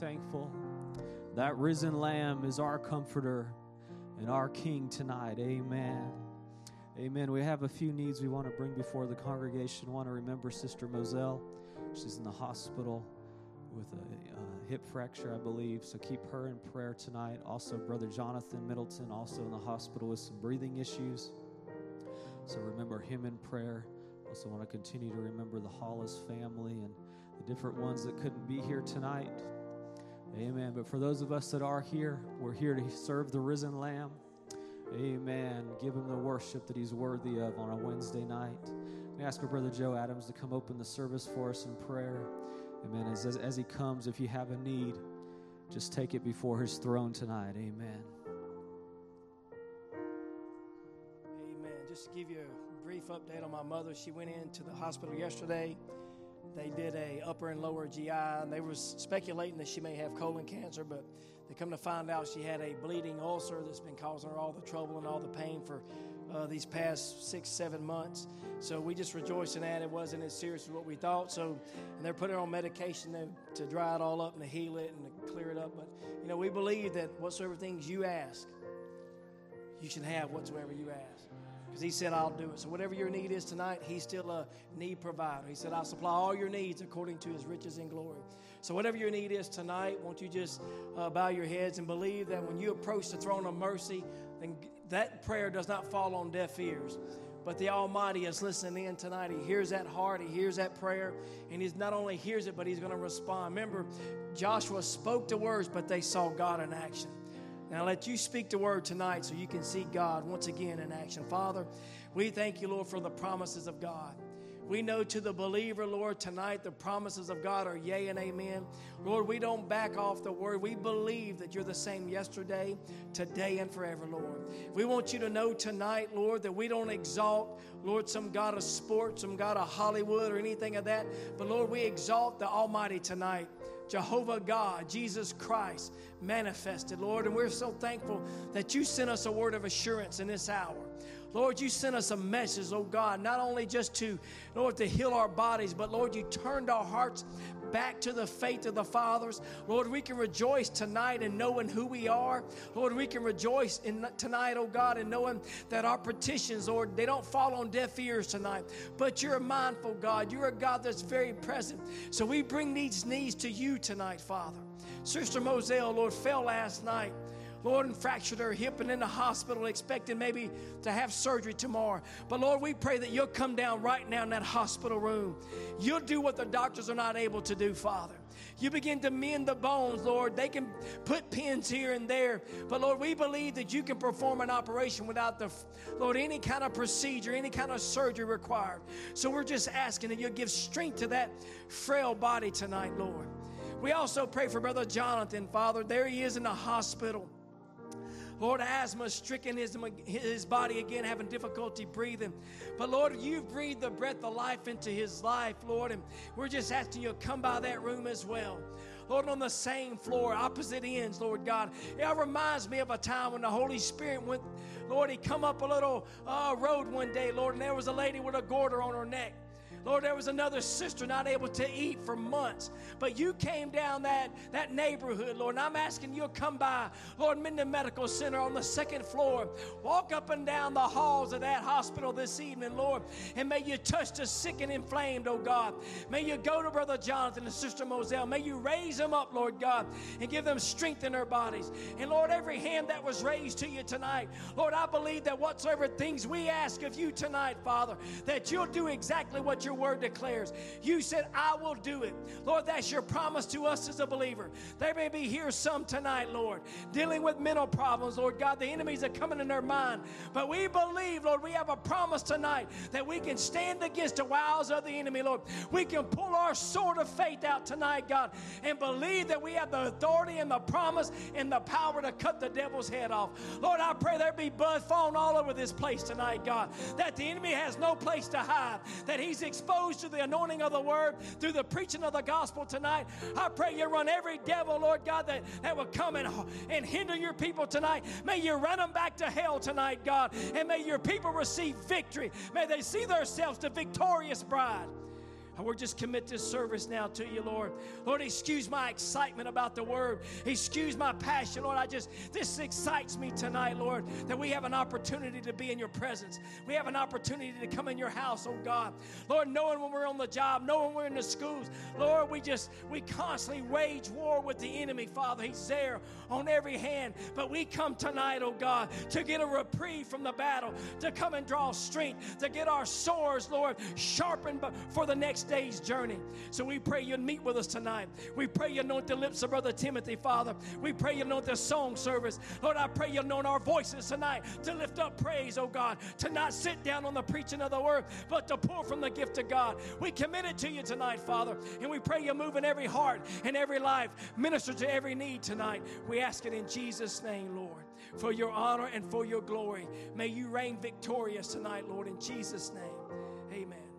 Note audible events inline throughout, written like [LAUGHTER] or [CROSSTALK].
thankful. That risen lamb is our comforter and our king tonight. Amen. Amen. We have a few needs we want to bring before the congregation. We want to remember Sister Moselle. She's in the hospital with a uh, hip fracture, I believe. So keep her in prayer tonight. Also, Brother Jonathan Middleton, also in the hospital with some breathing issues. So remember him in prayer. Also, want to continue to remember the Hollis family and the different ones that couldn't be here tonight. Amen. But for those of us that are here, we're here to serve the risen Lamb. Amen. Give him the worship that he's worthy of on a Wednesday night. We ask our brother Joe Adams to come open the service for us in prayer. Amen. As, as, as he comes, if you have a need, just take it before his throne tonight. Amen. Amen. Just to give you a brief update on my mother, she went into the hospital yesterday. They did a upper and lower GI, and they were speculating that she may have colon cancer, but they come to find out she had a bleeding ulcer that's been causing her all the trouble and all the pain for uh, these past six, seven months. So we just rejoice in that. It wasn't as serious as what we thought. So, and they're putting her on medication to, to dry it all up and to heal it and to clear it up. But, you know, we believe that whatsoever things you ask, you should have whatsoever you ask. Because he said, I'll do it. So, whatever your need is tonight, he's still a need provider. He said, I'll supply all your needs according to his riches and glory. So, whatever your need is tonight, won't you just uh, bow your heads and believe that when you approach the throne of mercy, then that prayer does not fall on deaf ears. But the Almighty is listening in tonight. He hears that heart, He hears that prayer, and He's not only hears it, but He's going to respond. Remember, Joshua spoke the words, but they saw God in action. Now let you speak the word tonight so you can see God once again in action. Father, we thank you, Lord, for the promises of God. We know to the believer, Lord, tonight the promises of God are yea and amen. Lord, we don't back off the word. We believe that you're the same yesterday, today, and forever, Lord. We want you to know tonight, Lord, that we don't exalt, Lord, some God of sports, some God of Hollywood, or anything of that. But Lord, we exalt the Almighty tonight. Jehovah God, Jesus Christ manifested, Lord. And we're so thankful that you sent us a word of assurance in this hour. Lord, you sent us a message, oh God, not only just to, Lord, to heal our bodies, but Lord, you turned our hearts back to the faith of the fathers. Lord, we can rejoice tonight in knowing who we are. Lord, we can rejoice in tonight, oh God, in knowing that our petitions, Lord, they don't fall on deaf ears tonight. But you're a mindful God. You're a God that's very present. So we bring these needs to you tonight, Father. Sister Moselle, Lord, fell last night. Lord, and fractured her hip and in the hospital, expecting maybe to have surgery tomorrow. But Lord, we pray that you'll come down right now in that hospital room. You'll do what the doctors are not able to do, Father. You begin to mend the bones, Lord. They can put pins here and there. But Lord, we believe that you can perform an operation without the, Lord, any kind of procedure, any kind of surgery required. So we're just asking that you'll give strength to that frail body tonight, Lord. We also pray for Brother Jonathan, Father. There he is in the hospital. Lord, asthma stricken his, his body again, having difficulty breathing. But Lord, you've breathed the breath of life into his life, Lord, and we're just asking you to come by that room as well. Lord, on the same floor, opposite ends, Lord God. It reminds me of a time when the Holy Spirit went, Lord, he come up a little uh, road one day, Lord, and there was a lady with a goiter on her neck. Lord, there was another sister not able to eat for months, but you came down that, that neighborhood, Lord, and I'm asking you to come by, Lord, Minden Medical Center on the second floor. Walk up and down the halls of that hospital this evening, Lord, and may you touch the sick and inflamed, oh God. May you go to Brother Jonathan and Sister Moselle. May you raise them up, Lord God, and give them strength in their bodies. And Lord, every hand that was raised to you tonight, Lord, I believe that whatsoever things we ask of you tonight, Father, that you'll do exactly what you're your word declares. You said, I will do it. Lord, that's your promise to us as a believer. There may be here some tonight, Lord, dealing with mental problems, Lord God. The enemies are coming in their mind. But we believe, Lord, we have a promise tonight that we can stand against the wiles of the enemy, Lord. We can pull our sword of faith out tonight, God, and believe that we have the authority and the promise and the power to cut the devil's head off. Lord, I pray there be blood falling all over this place tonight, God, that the enemy has no place to hide, that he's exposed to the anointing of the word through the preaching of the gospel tonight. I pray you run every devil, Lord God, that, that will come and, and hinder your people tonight. May you run them back to hell tonight, God, and may your people receive victory. May they see themselves the victorious bride. We're just commit this service now to you, Lord. Lord, excuse my excitement about the word. Excuse my passion, Lord. I just, this excites me tonight, Lord, that we have an opportunity to be in your presence. We have an opportunity to come in your house, oh God. Lord, knowing when we're on the job, knowing we're in the schools, Lord, we just, we constantly wage war with the enemy, Father. He's there on every hand. But we come tonight, oh God, to get a reprieve from the battle, to come and draw strength, to get our swords, Lord, sharpened for the next day's journey. So we pray you'd meet with us tonight. We pray you anoint the lips of Brother Timothy, Father. We pray you anoint the song service. Lord, I pray you anoint our voices tonight to lift up praise, oh God, to not sit down on the preaching of the word, but to pour from the gift of God. We commit it to you tonight, Father, and we pray you move in every heart and every life, minister to every need tonight. We ask it in Jesus' name, Lord, for your honor and for your glory. May you reign victorious tonight, Lord, in Jesus' name. Amen.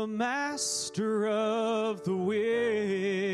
The master of the way.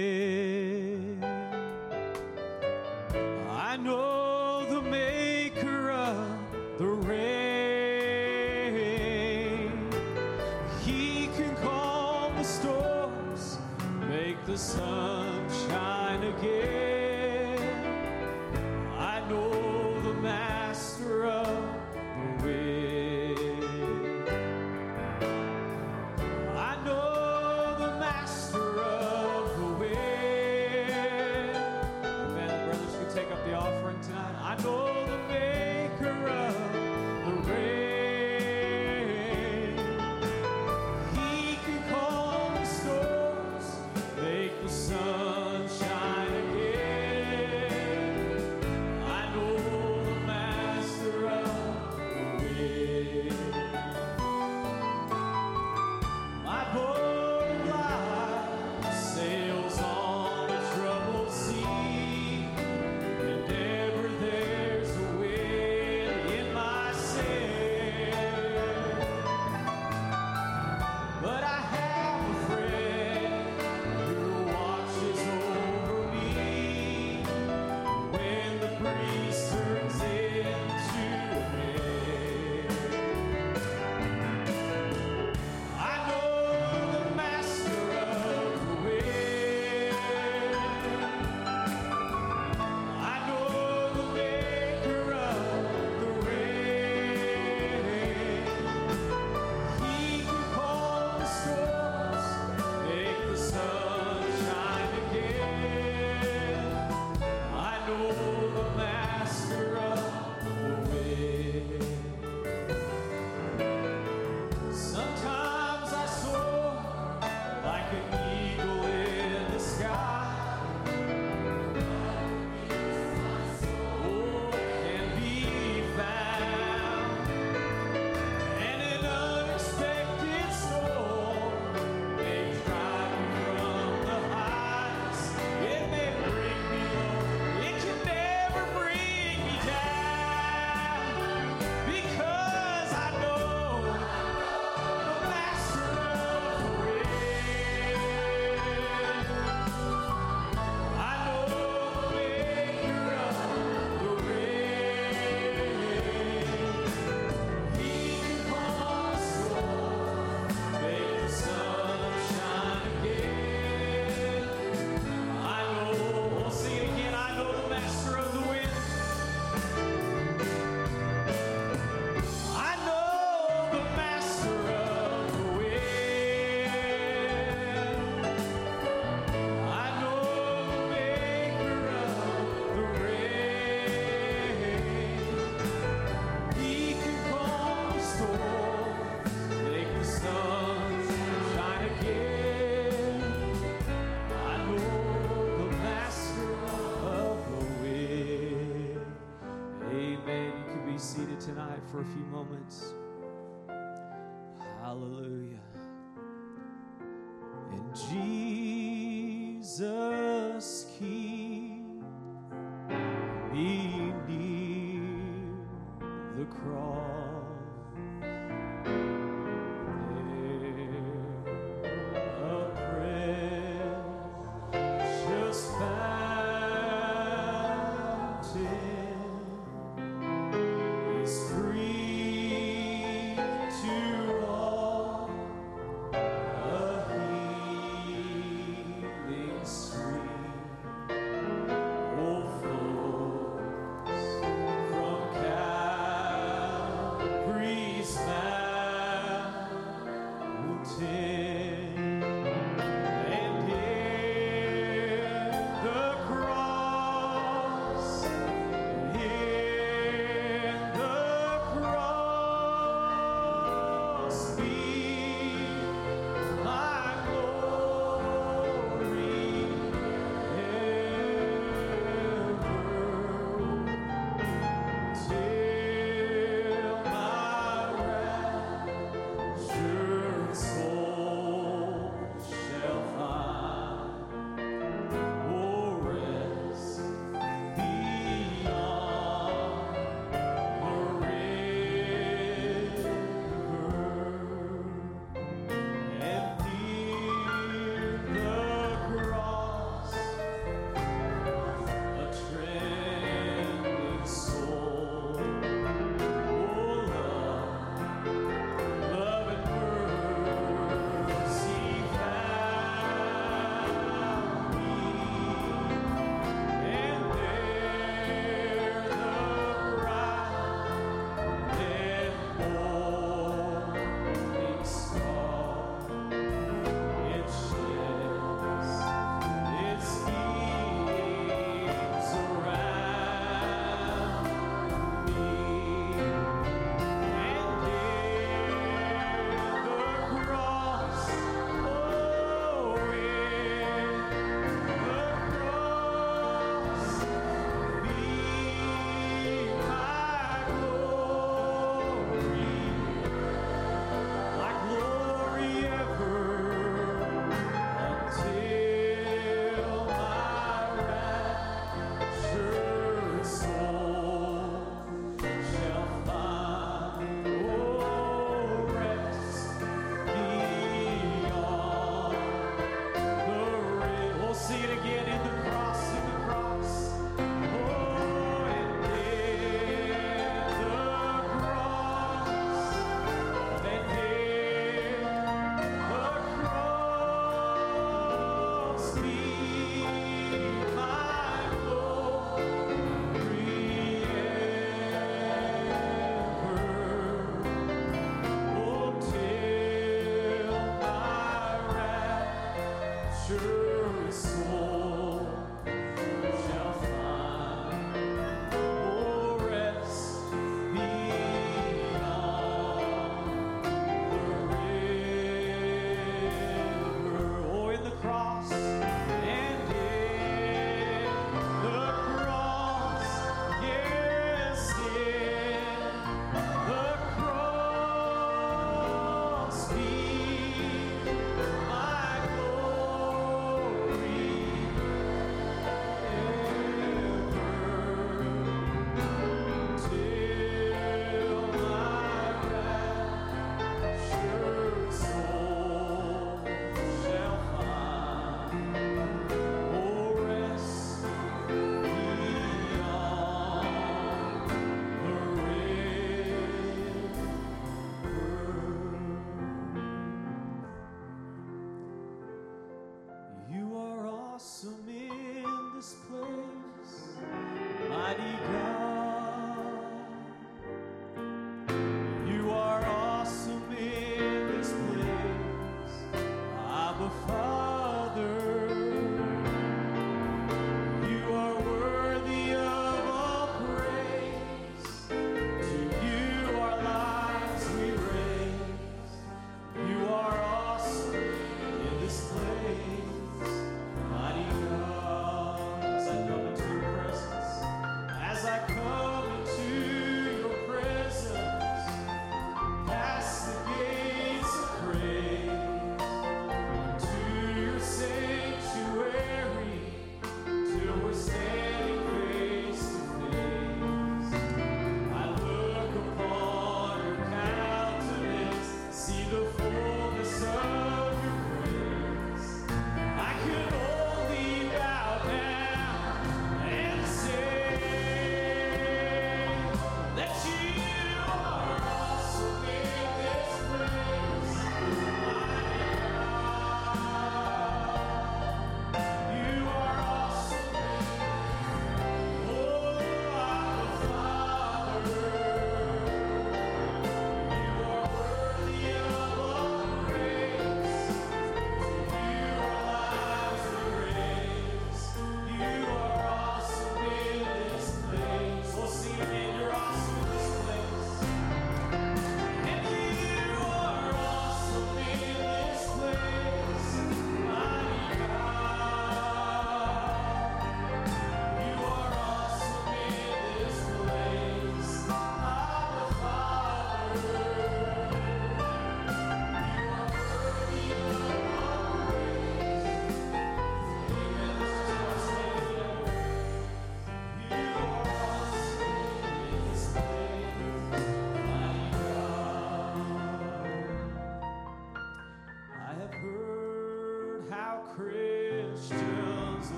Cross.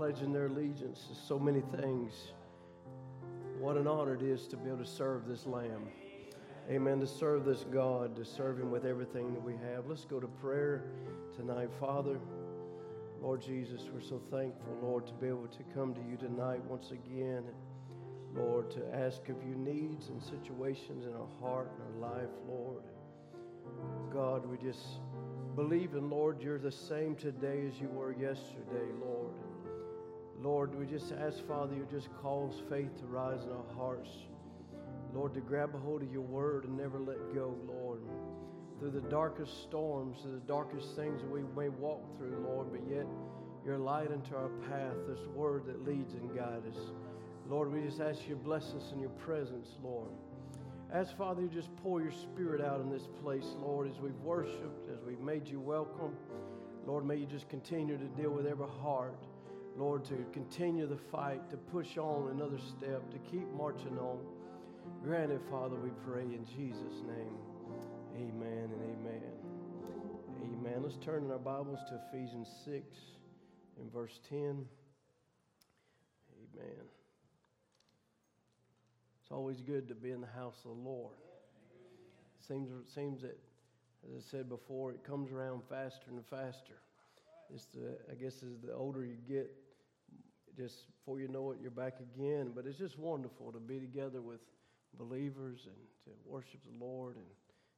Pledging their allegiance to so many things. What an honor it is to be able to serve this Lamb. Amen. To serve this God, to serve Him with everything that we have. Let's go to prayer tonight, Father. Lord Jesus, we're so thankful, Lord, to be able to come to you tonight once again. Lord, to ask of you needs and situations in our heart and our life, Lord. God, we just believe in, Lord, you're the same today as you were yesterday, Lord. Lord, we just ask, Father, you just cause faith to rise in our hearts. Lord, to grab a hold of your word and never let go, Lord. Through the darkest storms, through the darkest things that we may walk through, Lord, but yet your light into our path, this word that leads and guides us. Lord, we just ask you to bless us in your presence, Lord. As Father, you just pour your spirit out in this place, Lord, as we've worshiped, as we've made you welcome. Lord, may you just continue to deal with every heart. Lord, to continue the fight, to push on another step, to keep marching on. Grant it, Father, we pray in Jesus' name. Amen and amen. Amen. Let's turn in our Bibles to Ephesians 6 and verse 10. Amen. It's always good to be in the house of the Lord. Seems, seems that, as I said before, it comes around faster and faster. It's the, I guess as the older you get, just before you know it, you're back again. But it's just wonderful to be together with believers and to worship the Lord and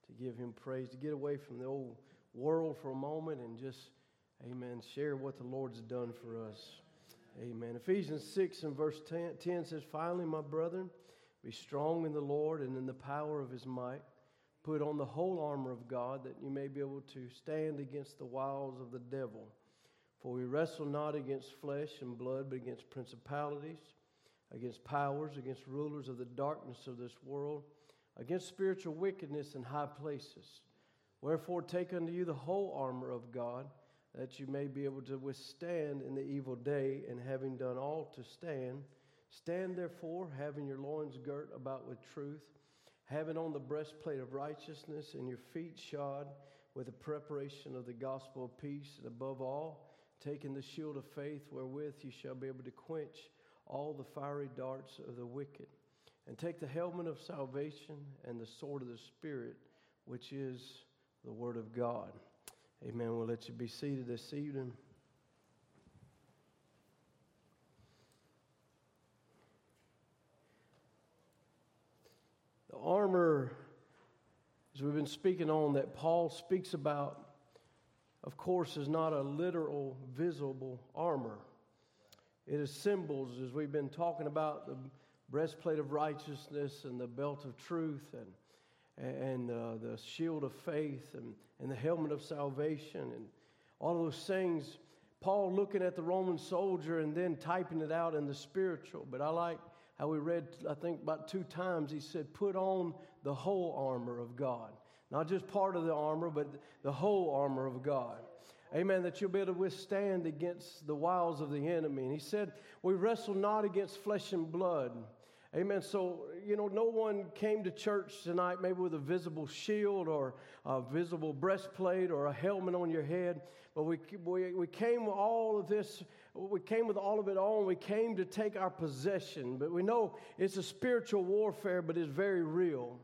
to give Him praise, to get away from the old world for a moment and just, amen, share what the Lord's done for us. Amen. Ephesians 6 and verse 10, 10 says, Finally, my brethren, be strong in the Lord and in the power of his might. Put on the whole armor of God that you may be able to stand against the wiles of the devil. For we wrestle not against flesh and blood, but against principalities, against powers, against rulers of the darkness of this world, against spiritual wickedness in high places. Wherefore, take unto you the whole armor of God, that you may be able to withstand in the evil day, and having done all to stand, Stand therefore, having your loins girt about with truth, having on the breastplate of righteousness, and your feet shod with the preparation of the gospel of peace, and above all, taking the shield of faith, wherewith you shall be able to quench all the fiery darts of the wicked. And take the helmet of salvation and the sword of the Spirit, which is the Word of God. Amen. We'll let you be seated this evening. The armor, as we've been speaking on, that Paul speaks about, of course, is not a literal, visible armor. It is symbols, as we've been talking about the breastplate of righteousness and the belt of truth and, and uh, the shield of faith and, and the helmet of salvation and all those things. Paul looking at the Roman soldier and then typing it out in the spiritual. But I like how we read, I think, about two times, he said, Put on the whole armor of God. Not just part of the armor, but the whole armor of God. Amen. That you'll be able to withstand against the wiles of the enemy. And he said, We wrestle not against flesh and blood. Amen. So, you know, no one came to church tonight maybe with a visible shield or a visible breastplate or a helmet on your head, but we, we, we came with all of this we came with all of it on. We came to take our possession. But we know it's a spiritual warfare, but it's very real.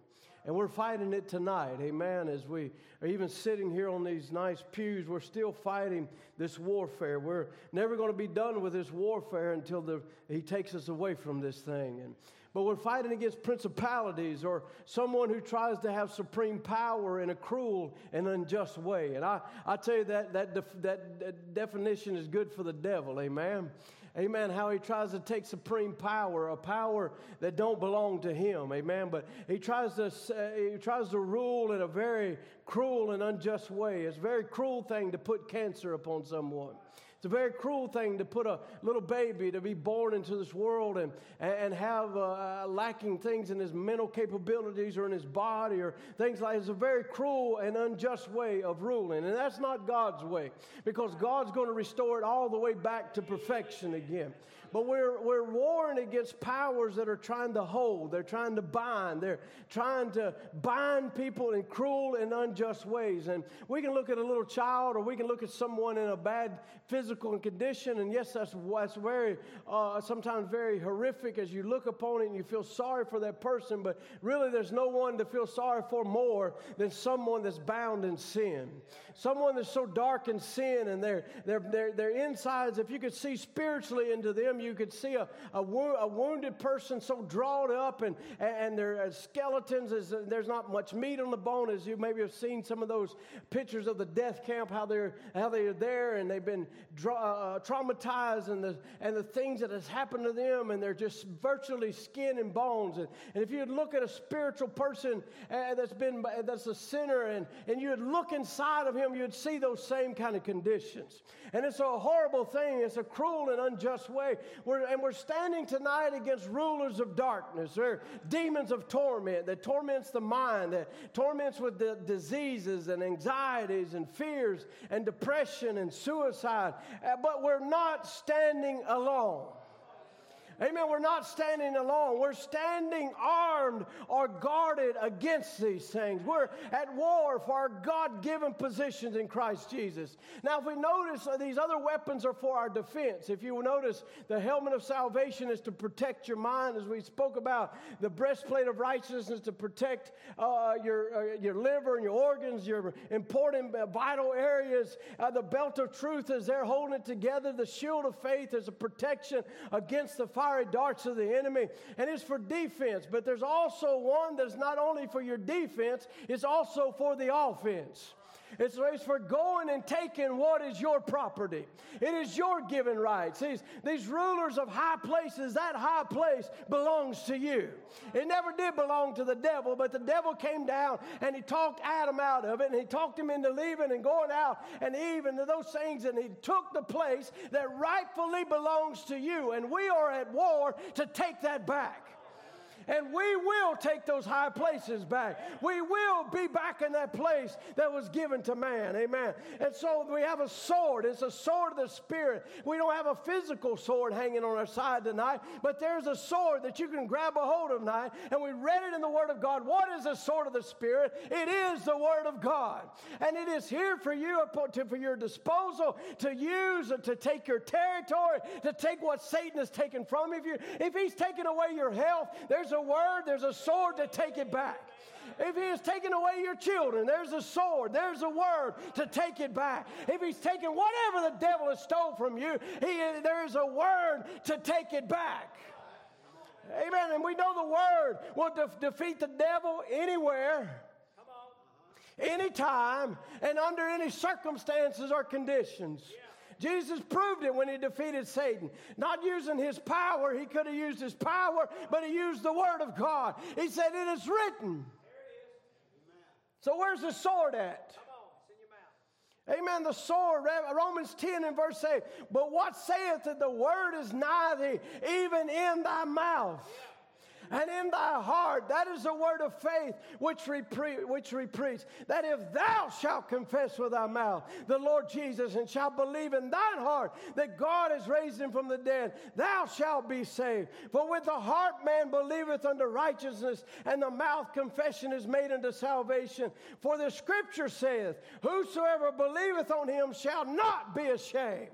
And we're fighting it tonight, amen. As we are even sitting here on these nice pews, we're still fighting this warfare. We're never going to be done with this warfare until the, He takes us away from this thing. And but we're fighting against principalities or someone who tries to have supreme power in a cruel and unjust way. And I, I tell you that, that, def, that, that definition is good for the devil, amen. Amen. How he tries to take supreme power, a power that don't belong to him. Amen. But he tries to uh, he tries to rule in a very cruel and unjust way. It's a very cruel thing to put cancer upon someone. It's a very cruel thing to put a little baby to be born into this world and, and have uh, lacking things in his mental capabilities or in his body or things like It's a very cruel and unjust way of ruling. And that's not God's way because God's going to restore it all the way back to perfection again. But we're, we're warring against powers that are trying to hold, they're trying to bind, they're trying to bind people in cruel and unjust ways. And we can look at a little child or we can look at someone in a bad physical condition. And yes, that's, that's very, uh, sometimes very horrific as you look upon it and you feel sorry for that person. But really, there's no one to feel sorry for more than someone that's bound in sin. Someone that's so dark in sin and their, their, their, their insides, if you could see spiritually into them, you could see a, a, wo- a wounded person so drawn up and, and their skeletons, is, there's not much meat on the bone, as you maybe have seen some of those pictures of the death camp, how they're, how they're there and they've been dra- uh, traumatized and the, and the things that has happened to them, and they're just virtually skin and bones. And, and if you look at a spiritual person uh, that's been that's a sinner, and, and you would look inside of him, you'd see those same kind of conditions. And it's a horrible thing. It's a cruel and unjust way. We're, and we're standing tonight against rulers of darkness. They're demons of torment that torments the mind, that torments with the diseases and anxieties and fears and depression and suicide. Uh, but we're not standing alone. Amen. We're not standing alone. We're standing armed or guarded against these things. We're at war for our God given positions in Christ Jesus. Now, if we notice, uh, these other weapons are for our defense. If you will notice, the helmet of salvation is to protect your mind, as we spoke about, the breastplate of righteousness to protect uh, your, uh, your liver and your organs, your important uh, vital areas. Uh, the belt of truth is there holding it together. The shield of faith is a protection against the fire fiery darts of the enemy, and it's for defense. But there's also one that's not only for your defense, it's also for the offense. It's, it's for going and taking what is your property. It is your given rights. These, these rulers of high places, that high place belongs to you. It never did belong to the devil, but the devil came down and he talked Adam out of it and he talked him into leaving and going out and even to those things and he took the place that rightfully belongs to you. And we are at war to take that back. And we will take those high places back. We will be back in that place that was given to man. Amen. And so we have a sword. It's a sword of the Spirit. We don't have a physical sword hanging on our side tonight, but there's a sword that you can grab a hold of tonight. And we read it in the Word of God. What is the sword of the Spirit? It is the Word of God. And it is here for you, for your disposal, to use, and to take your territory, to take what Satan has taken from you. If he's taken away your health, there's a a word, there's a sword to take it back. If he has taken away your children, there's a sword, there's a word to take it back. If he's taken whatever the devil has stole from you, he, there's a word to take it back. Amen. And we know the word will de- defeat the devil anywhere, anytime, and under any circumstances or conditions. Yeah. Jesus proved it when he defeated Satan. Not using his power, he could have used his power, but he used the word of God. He said, It is written. So where's the sword at? Amen. The sword, Romans 10 and verse 8. But what saith that the word is nigh thee, even in thy mouth? And in thy heart. That is the word of faith which we, pre- which we preach. That if thou shalt confess with thy mouth the Lord Jesus and shalt believe in thine heart that God has raised him from the dead, thou shalt be saved. For with the heart man believeth unto righteousness, and the mouth confession is made unto salvation. For the scripture saith, Whosoever believeth on him shall not be ashamed.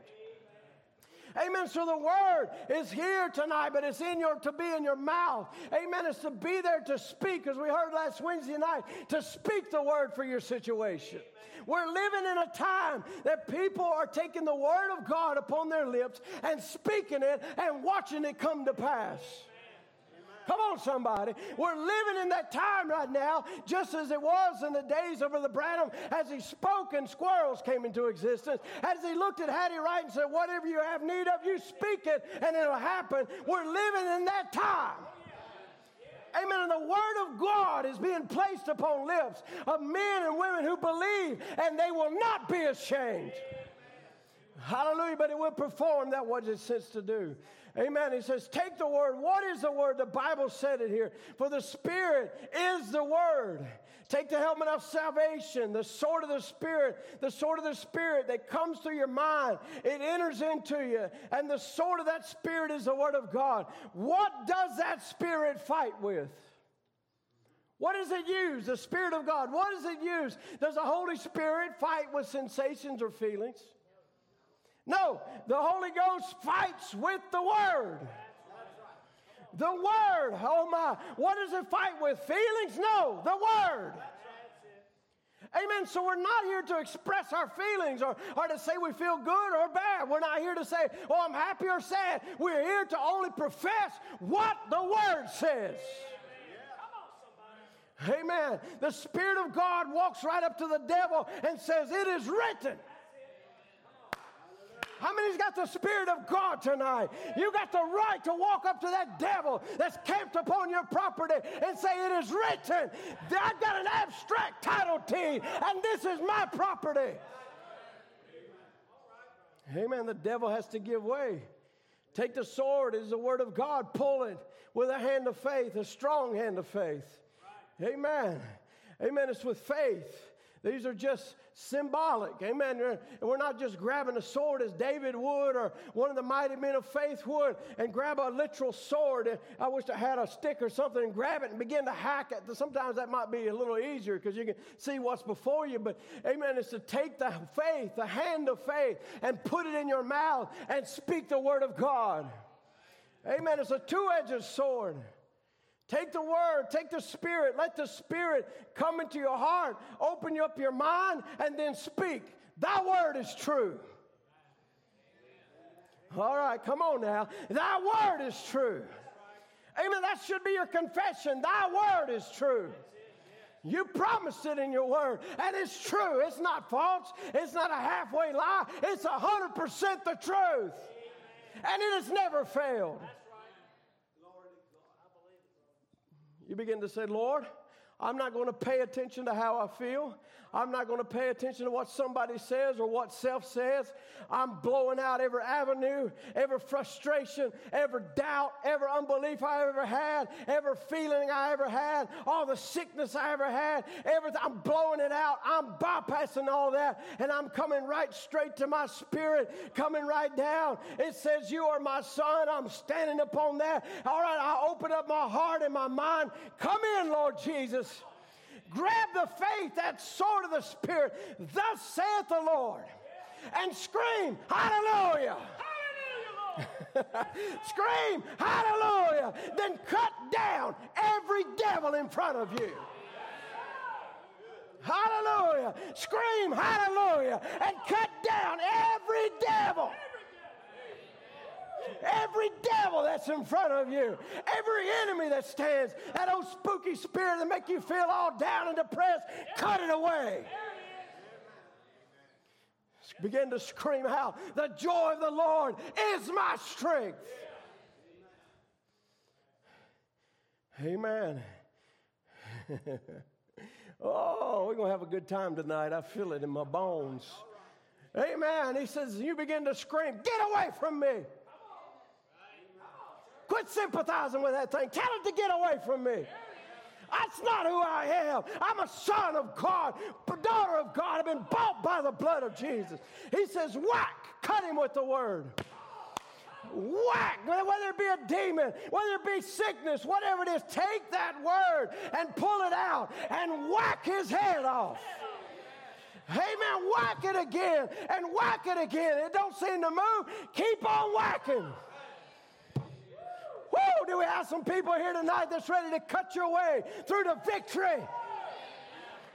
Amen. So the word is here tonight, but it's in your to be in your mouth. Amen. It's to be there to speak, as we heard last Wednesday night, to speak the word for your situation. We're living in a time that people are taking the word of God upon their lips and speaking it and watching it come to pass. Come on, somebody. We're living in that time right now, just as it was in the days of the Branham, as he spoke and squirrels came into existence. As he looked at Hattie Wright and said, Whatever you have need of, you speak it and it'll happen. We're living in that time. Amen. And the word of God is being placed upon lips of men and women who believe, and they will not be ashamed. Hallelujah. But it will perform that what it's sent to do. Amen. He says, Take the word. What is the word? The Bible said it here. For the Spirit is the word. Take the helmet of salvation, the sword of the Spirit, the sword of the Spirit that comes through your mind. It enters into you. And the sword of that Spirit is the Word of God. What does that Spirit fight with? What does it use? The Spirit of God. What does it use? Does the Holy Spirit fight with sensations or feelings? No, the Holy Ghost fights with the Word. The Word. Oh my. What does it fight with? Feelings? No, the Word. Amen. So we're not here to express our feelings or, or to say we feel good or bad. We're not here to say, oh, I'm happy or sad. We're here to only profess what the Word says. Amen. The Spirit of God walks right up to the devil and says, It is written. How many's got the Spirit of God tonight? You got the right to walk up to that devil that's camped upon your property and say, It is written. I've got an abstract title deed, and this is my property. Amen. The devil has to give way. Take the sword, is the word of God. Pull it with a hand of faith, a strong hand of faith. Amen. Amen. It's with faith. These are just symbolic. Amen. And we're not just grabbing a sword as David would or one of the mighty men of faith would and grab a literal sword. I wish I had a stick or something and grab it and begin to hack it. Sometimes that might be a little easier because you can see what's before you. But amen, it's to take the faith, the hand of faith, and put it in your mouth and speak the word of God. Amen. It's a two edged sword. Take the word, take the spirit, let the spirit come into your heart, open up your mind, and then speak. Thy word is true. All right, come on now. Thy word is true. Amen. That should be your confession. Thy word is true. You promised it in your word, and it's true. It's not false. It's not a halfway lie. It's a hundred percent the truth, and it has never failed. You begin to say, Lord, I'm not going to pay attention to how I feel. I'm not going to pay attention to what somebody says or what self says. I'm blowing out every avenue, every frustration, every doubt, every unbelief I ever had, every feeling I ever had, all the sickness I ever had, everything. I'm blowing it out. I'm bypassing all that and I'm coming right straight to my spirit, coming right down. It says, You are my son. I'm standing upon that. All right, I open up my heart and my mind. Come in, Lord Jesus. Grab the faith, that sword of the Spirit. Thus saith the Lord. And scream, Hallelujah. [LAUGHS] scream, Hallelujah. Then cut down every devil in front of you. Hallelujah. Scream, Hallelujah. And cut down every devil. Every devil that's in front of you, every enemy that stands, that old spooky spirit that make you feel all down and depressed, cut it away. Begin to scream out, the joy of the Lord is my strength. Amen. [LAUGHS] oh, we're going to have a good time tonight. I feel it in my bones. Amen. He says, You begin to scream, Get away from me. Quit sympathizing with that thing. Tell it to get away from me. That's not who I am. I'm a son of God, daughter of God. I've been bought by the blood of Jesus. He says, whack, cut him with the word. Whack, whether it be a demon, whether it be sickness, whatever it is, take that word and pull it out and whack his head off. Amen. Whack it again and whack it again. It don't seem to move. Keep on whacking. Woo! Do we have some people here tonight that's ready to cut your way through the victory?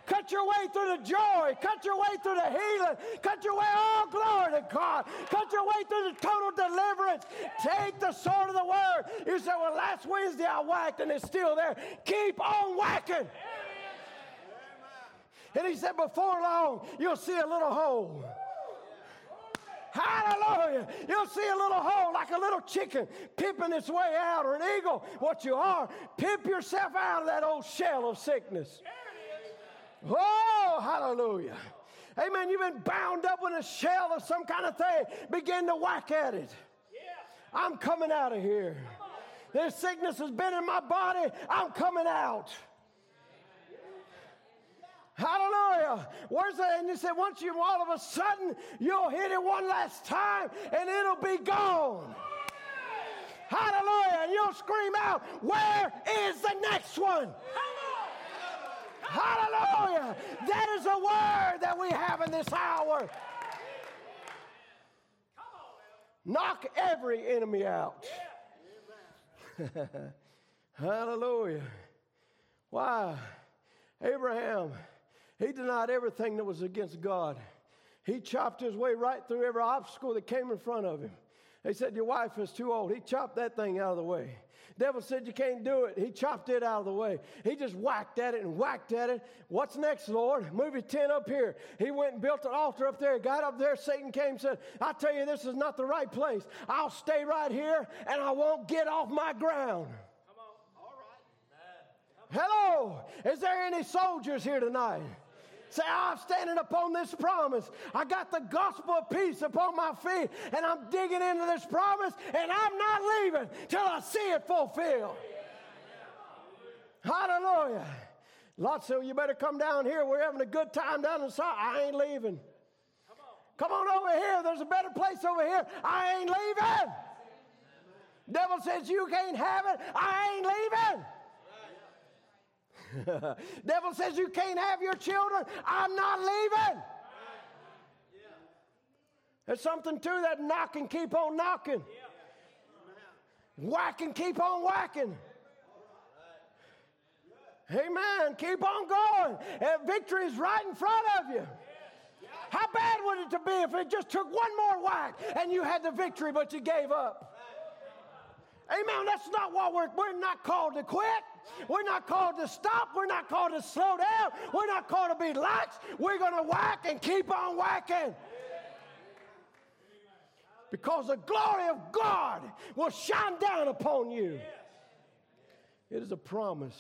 Cut your way through the joy. Cut your way through the healing. Cut your way, oh, glory to God. Cut your way through the total deliverance. Take the sword of the word. You said, well, last Wednesday I whacked and it's still there. Keep on whacking. And he said, before long, you'll see a little hole. Hallelujah. You'll see a little hole like a little chicken pimping its way out, or an eagle. What you are, pimp yourself out of that old shell of sickness. Oh, hallelujah. Amen. You've been bound up in a shell of some kind of thing. Begin to whack at it. I'm coming out of here. This sickness has been in my body. I'm coming out. Hallelujah. Where's that? And you said, once you all of a sudden, you'll hit it one last time and it'll be gone. Hallelujah. And you'll scream out, Where is the next one? Hallelujah. That is a word that we have in this hour. Knock every enemy out. [LAUGHS] Hallelujah. Why? Abraham, he denied everything that was against God. He chopped his way right through every obstacle that came in front of him. They said, Your wife is too old. He chopped that thing out of the way. Devil said, You can't do it. He chopped it out of the way. He just whacked at it and whacked at it. What's next, Lord? Move your tent up here. He went and built an altar up there. Got up there. Satan came and said, I tell you, this is not the right place. I'll stay right here and I won't get off my ground. Hello. Is there any soldiers here tonight? Say, I'm standing upon this promise. I got the gospel of peace upon my feet, and I'm digging into this promise, and I'm not leaving till I see it fulfilled. Hallelujah. Lots of you better come down here. We're having a good time down in South. I ain't leaving. Come on over here. There's a better place over here. I ain't leaving. Devil says you can't have it. I ain't leaving. [LAUGHS] Devil says you can't have your children. I'm not leaving. There's something to that knock and keep on knocking. Whack and keep on whacking. Amen. Keep on going. And victory is right in front of you. How bad would it to be if it just took one more whack and you had the victory, but you gave up? Amen. That's not what we're, we're not called to quit. We're not called to stop. We're not called to slow down. We're not called to be lax. We're going to whack and keep on whacking. Because the glory of God will shine down upon you. It is a promise.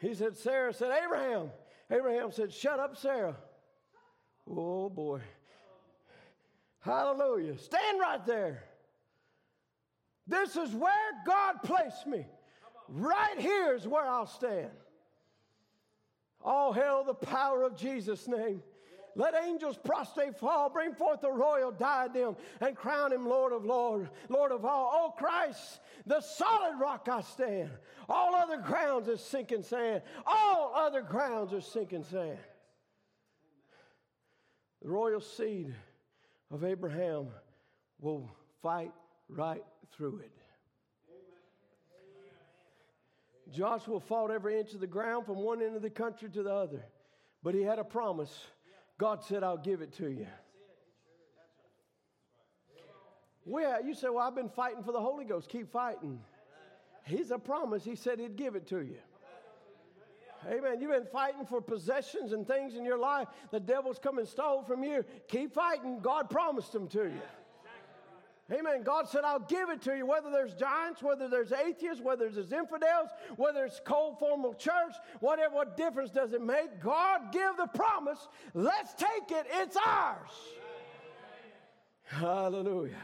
He said, Sarah said, Abraham. Abraham said, Shut up, Sarah. Oh boy. Hallelujah. Stand right there. This is where God placed me. Right here is where I'll stand. All hail the power of Jesus' name. Let angels prostrate fall, bring forth the royal diadem, and crown him Lord of Lord, Lord of all. Oh Christ, the solid rock I stand. All other grounds is sinking sand. All other grounds are sinking sand. The royal seed of Abraham will fight right through it. Joshua fought every inch of the ground from one end of the country to the other. But he had a promise. God said, I'll give it to you. Well, you say, Well, I've been fighting for the Holy Ghost. Keep fighting. He's a promise. He said he'd give it to you. Amen. You've been fighting for possessions and things in your life. The devil's come and stole from you. Keep fighting. God promised them to you. Amen. God said, I'll give it to you, whether there's giants, whether there's atheists, whether there's infidels, whether it's cold formal church, whatever, what difference does it make? God give the promise. Let's take it. It's ours. Hallelujah.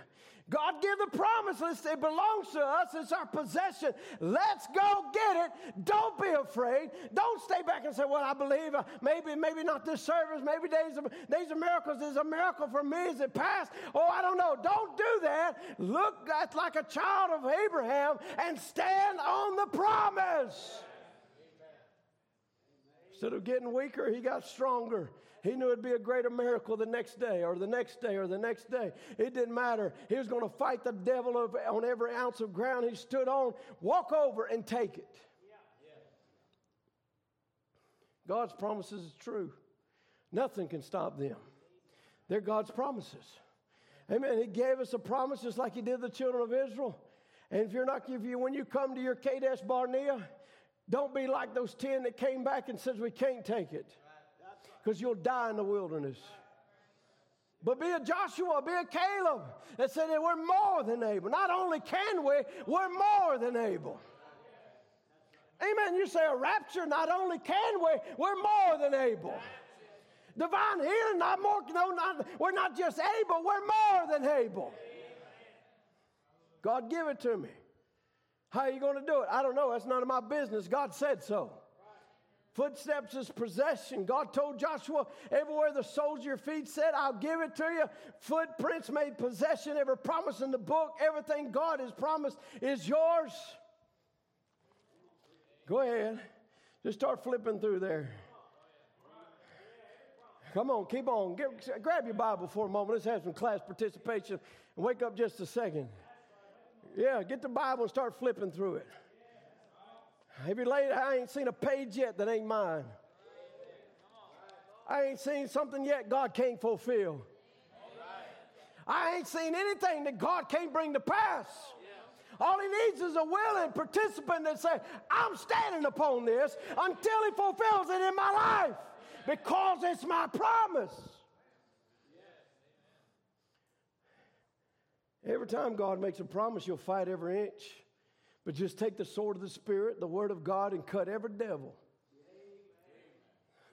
God give the promise. It belongs to us. It's our possession. Let's go get it. Don't be afraid. Don't stay back and say, "Well, I believe uh, maybe, maybe not this service. Maybe days of days of miracles is a miracle for me. Is it past? Oh, I don't know. Don't do that. Look at like a child of Abraham and stand on the promise." Instead of getting weaker, he got stronger. He knew it'd be a greater miracle the next day or the next day or the next day. It didn't matter. He was going to fight the devil on every ounce of ground he stood on, walk over and take it. God's promises is true. Nothing can stop them. They're God's promises. Amen. He gave us a promise just like he did the children of Israel. And if you're not, if you, when you come to your Kadesh Barnea, don't be like those 10 that came back and says we can't take it because you'll die in the wilderness. But be a Joshua, be a Caleb that said that we're more than able. Not only can we, we're more than able. Amen. You say a rapture, not only can we, we're more than able. Divine healing, not more, no, not, we're not just able, we're more than able. God, give it to me. How are you going to do it? I don't know. That's none of my business. God said so. Footsteps is possession. God told Joshua, everywhere the soles of your feet said, I'll give it to you. Footprints made possession. Every promise in the book, everything God has promised is yours. Go ahead. Just start flipping through there. Come on, keep on. Get, grab your Bible for a moment. Let's have some class participation and wake up just a second. Yeah, get the Bible and start flipping through it. Have you laid, I ain't seen a page yet that ain't mine. I ain't seen something yet God can't fulfill. I ain't seen anything that God can't bring to pass. All he needs is a willing participant that say, I'm standing upon this until he fulfills it in my life because it's my promise. Every time God makes a promise, you'll fight every inch. But just take the sword of the Spirit, the Word of God, and cut every devil.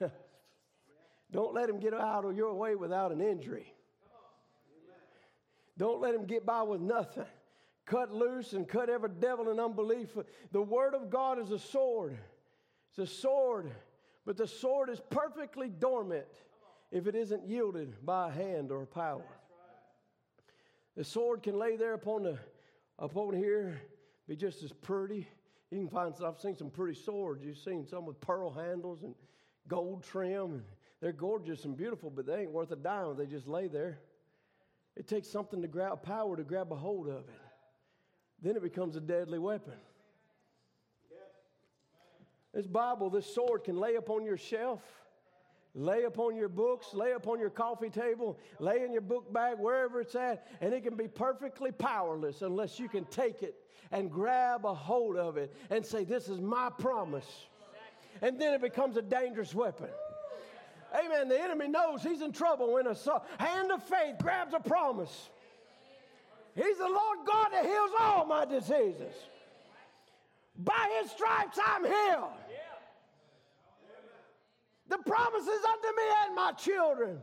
[LAUGHS] Don't let him get out of your way without an injury. Don't let him get by with nothing. Cut loose and cut every devil and unbelief. The Word of God is a sword. It's a sword, but the sword is perfectly dormant if it isn't yielded by a hand or a power. The sword can lay there upon the upon here, be just as pretty. You can find I've seen some pretty swords. You've seen some with pearl handles and gold trim, they're gorgeous and beautiful, but they ain't worth a dime. They just lay there. It takes something to grab power to grab a hold of it. Then it becomes a deadly weapon. This Bible, this sword can lay upon your shelf lay upon your books, lay upon your coffee table, lay in your book bag, wherever it's at, and it can be perfectly powerless unless you can take it and grab a hold of it and say, This is my promise. And then it becomes a dangerous weapon. Amen. The enemy knows he's in trouble when a hand of faith grabs a promise. He's the Lord God that heals all my diseases. By his stripes I'm healed. The promises unto me and my children.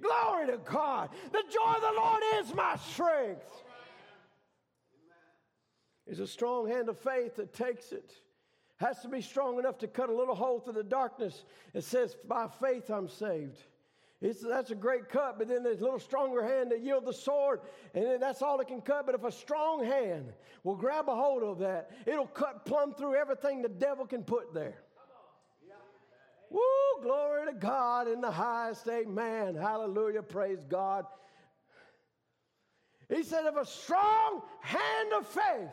Glory to God. The joy of the Lord is my strength. It's a strong hand of faith that takes it. Has to be strong enough to cut a little hole through the darkness. It says, By faith I'm saved. It's, that's a great cut, but then there's a little stronger hand that yield the sword, and that's all it can cut. But if a strong hand will grab a hold of that, it'll cut plumb through everything the devil can put there. Woo, glory to God in the highest. Amen. Hallelujah. Praise God. He said, if a strong hand of faith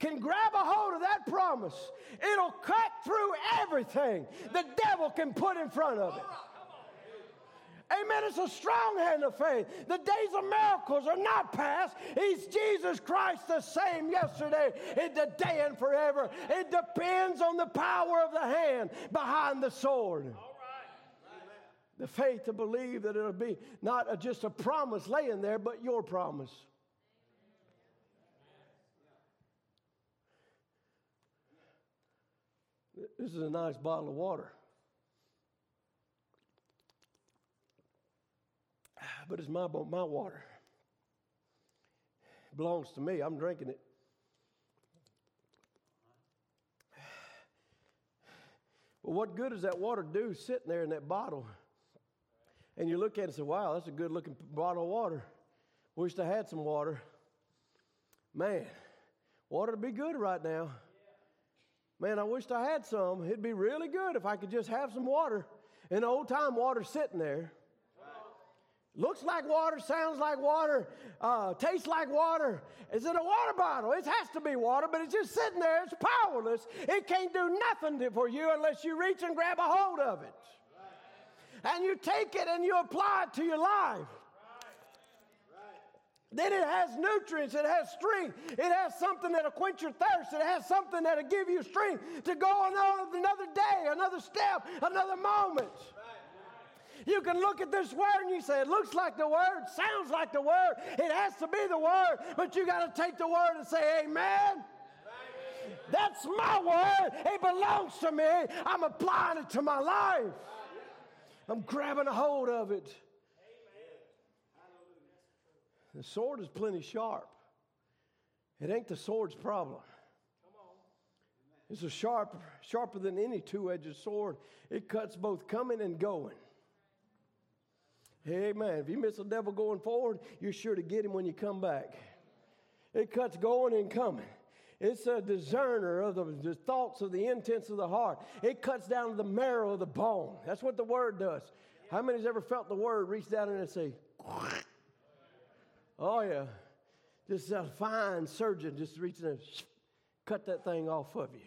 can grab a hold of that promise, it'll cut through everything the devil can put in front of it. Amen. It's a strong hand of faith. The days of miracles are not past. He's Jesus Christ the same yesterday, and today, and forever. It depends on the power of the hand behind the sword. The faith to believe that it'll be not just a promise laying there, but your promise. This is a nice bottle of water. But it's my, my water. It belongs to me. I'm drinking it. But what good does that water do sitting there in that bottle? And you look at it and say, wow, that's a good looking bottle of water. Wish I had some water. Man, water would be good right now. Man, I wished I had some. It'd be really good if I could just have some water. And old time water sitting there. Looks like water, sounds like water, uh, tastes like water. Is it a water bottle? It has to be water, but it's just sitting there. It's powerless. It can't do nothing for you unless you reach and grab a hold of it. And you take it and you apply it to your life. Then it has nutrients, it has strength, it has something that'll quench your thirst, it has something that'll give you strength to go on another day, another step, another moment. You can look at this word and you say, it looks like the word, sounds like the word, it has to be the word, but you got to take the word and say, Amen. That's my word. It belongs to me. I'm applying it to my life. I'm grabbing a hold of it. The sword is plenty sharp. It ain't the sword's problem. It's a sharp, sharper than any two-edged sword. It cuts both coming and going. Amen. If you miss the devil going forward, you're sure to get him when you come back. It cuts going and coming. It's a discerner of the, the, thoughts of the intents of the heart. It cuts down to the marrow of the bone. That's what the word does. How many's ever felt the word reach down and say, oh yeah. Just a fine surgeon just reaching and cut that thing off of you.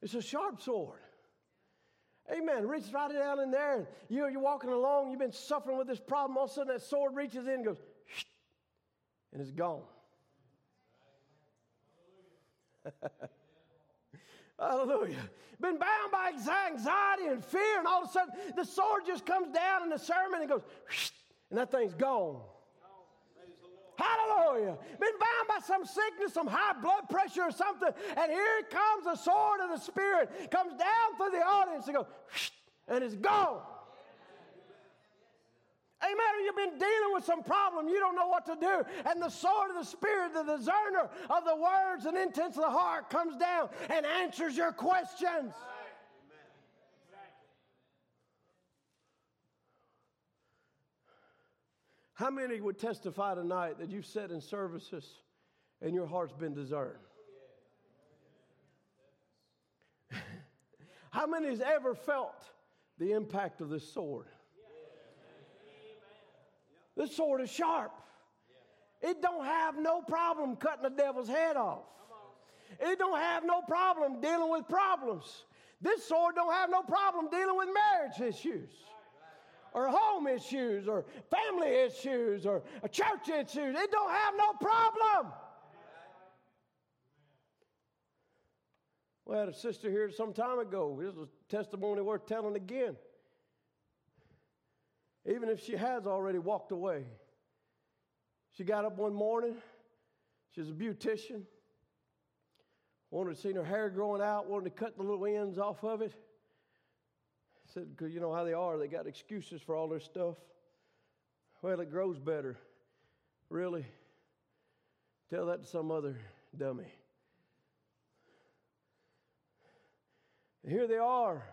It's a sharp sword. Amen. Reach right down in there, and you're, you're walking along, you've been suffering with this problem. All of a sudden, that sword reaches in and goes, and it's gone. [LAUGHS] Hallelujah. Been bound by anxiety and fear, and all of a sudden, the sword just comes down in the sermon and goes, and that thing's gone. Hallelujah. Been bound by some sickness, some high blood pressure or something. And here comes the sword of the Spirit, comes down through the audience and goes, and it's gone. Amen. You've been dealing with some problem. You don't know what to do. And the sword of the Spirit, the discerner of the words and intents of the heart, comes down and answers your questions. How many would testify tonight that you've sat in services and your heart's been discerned? [LAUGHS] How many has ever felt the impact of this sword? This sword is sharp. It don't have no problem cutting the devil's head off. It don't have no problem dealing with problems. This sword don't have no problem dealing with marriage issues or home issues or family issues or church issues. It don't have no problem. We had a sister here some time ago. This was a testimony worth telling again. Even if she has already walked away, she got up one morning. She's a beautician. Wanted to see her hair growing out, wanted to cut the little ends off of it said, because you know how they are, they got excuses for all their stuff. Well, it grows better. Really? Tell that to some other dummy. And here they are.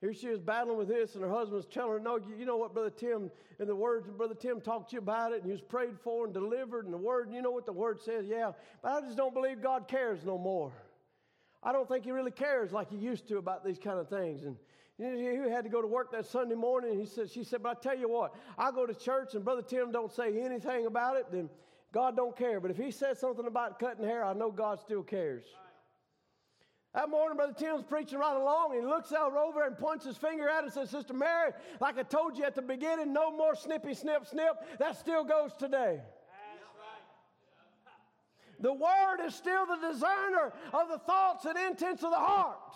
Here she is battling with this, and her husband's telling her, No, you know what, Brother Tim, and the words, Brother Tim talked to you about it, and he was prayed for and delivered, and the word, you know what the word says? Yeah, but I just don't believe God cares no more. I don't think he really cares like he used to about these kind of things. And he had to go to work that Sunday morning. he said, she said, but I tell you what, I go to church and Brother Tim don't say anything about it, then God don't care. But if he says something about cutting hair, I know God still cares. That morning, Brother Tim's preaching right along, and he looks out over and points his finger at it and says, Sister Mary, like I told you at the beginning, no more snippy, snip, snip. That still goes today. The word is still the discerner of the thoughts and intents of the heart.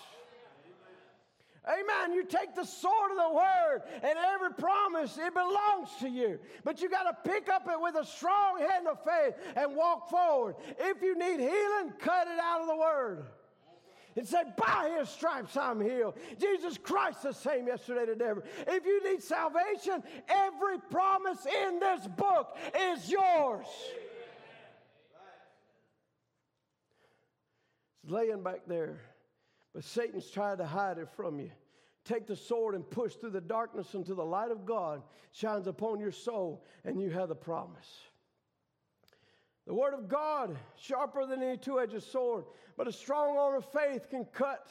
Amen. You take the sword of the word, and every promise, it belongs to you. But you got to pick up it with a strong hand of faith and walk forward. If you need healing, cut it out of the word. And say, by his stripes I'm healed. Jesus Christ the same yesterday, today. Ever. If you need salvation, every promise in this book is yours. It's laying back there. But Satan's trying to hide it from you. Take the sword and push through the darkness until the light of God shines upon your soul and you have the promise. The word of God, sharper than any two edged sword, but a strong arm of faith can cut.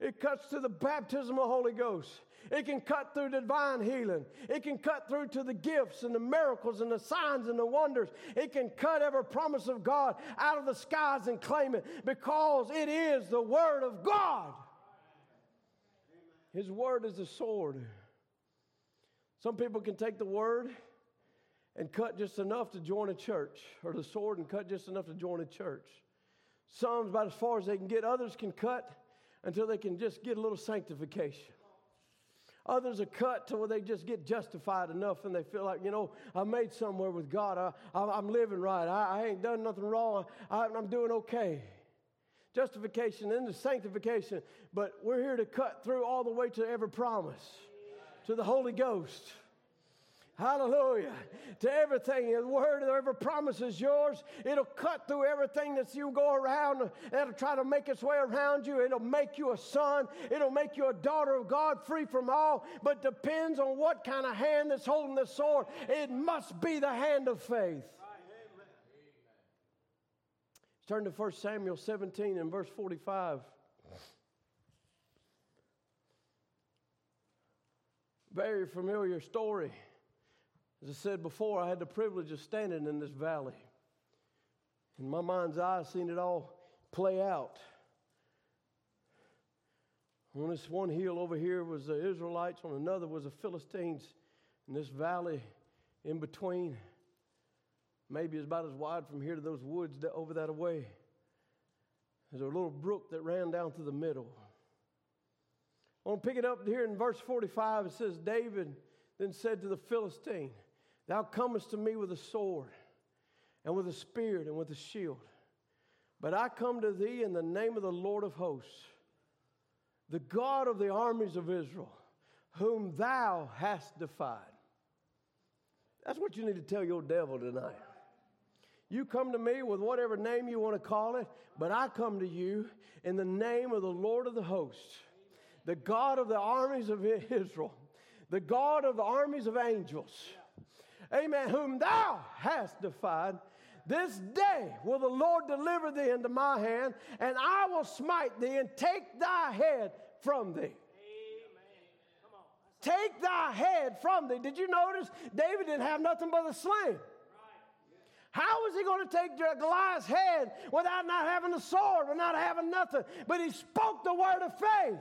It cuts to the baptism of the Holy Ghost. It can cut through divine healing. It can cut through to the gifts and the miracles and the signs and the wonders. It can cut every promise of God out of the skies and claim it because it is the Word of God. His Word is a sword. Some people can take the Word and cut just enough to join a church, or the sword and cut just enough to join a church. Some about as far as they can get, others can cut until they can just get a little sanctification. Others are cut to where they just get justified enough and they feel like, you know, I made somewhere with God. I, I, am living right. I, I, ain't done nothing wrong. I, I'm doing okay. Justification and the sanctification. But we're here to cut through all the way to every promise, to the Holy Ghost. Hallelujah. To everything. The word, every promise is yours. It'll cut through everything that you go around. It'll try to make its way around you. It'll make you a son. It'll make you a daughter of God, free from all. But depends on what kind of hand that's holding the sword. It must be the hand of faith. Turn to 1 Samuel 17 and verse 45. Very familiar story. As I said before, I had the privilege of standing in this valley. In my mind's eye, I've seen it all play out. On this one hill over here was the Israelites, on another was the Philistines. In this valley in between, maybe it's about as wide from here to those woods over that away. There's a little brook that ran down through the middle. I want to pick it up here in verse 45. It says, David then said to the Philistine, Thou comest to me with a sword, and with a spear, and with a shield. But I come to thee in the name of the Lord of hosts, the God of the armies of Israel, whom thou hast defied. That's what you need to tell your devil tonight. You come to me with whatever name you want to call it, but I come to you in the name of the Lord of the hosts, the God of the armies of Israel, the God of the armies of angels amen, whom thou hast defied. This day will the Lord deliver thee into my hand, and I will smite thee and take thy head from thee. Take thy head from thee. Did you notice David didn't have nothing but a sling? How was he going to take Goliath's head without not having a sword, without having nothing? But he spoke the word of faith.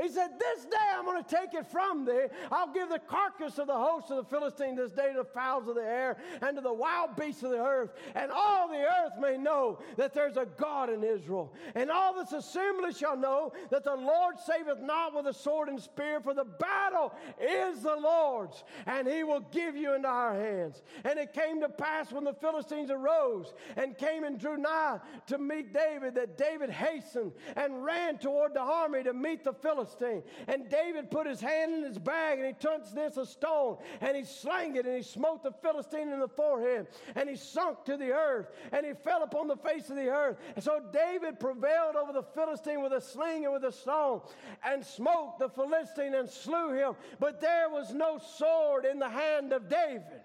He said, This day I'm going to take it from thee. I'll give the carcass of the host of the Philistines this day to the fowls of the air and to the wild beasts of the earth. And all the earth may know that there's a God in Israel. And all this assembly shall know that the Lord saveth not with a sword and spear, for the battle is the Lord's, and he will give you into our hands. And it came to pass when the Philistines arose and came and drew nigh to meet David that David hastened and ran toward the army to meet the Philistines. Philistine. And David put his hand in his bag and he took this a stone and he slang it and he smote the Philistine in the forehead and he sunk to the earth and he fell upon the face of the earth. And so David prevailed over the Philistine with a sling and with a stone and smote the Philistine and slew him. But there was no sword in the hand of David.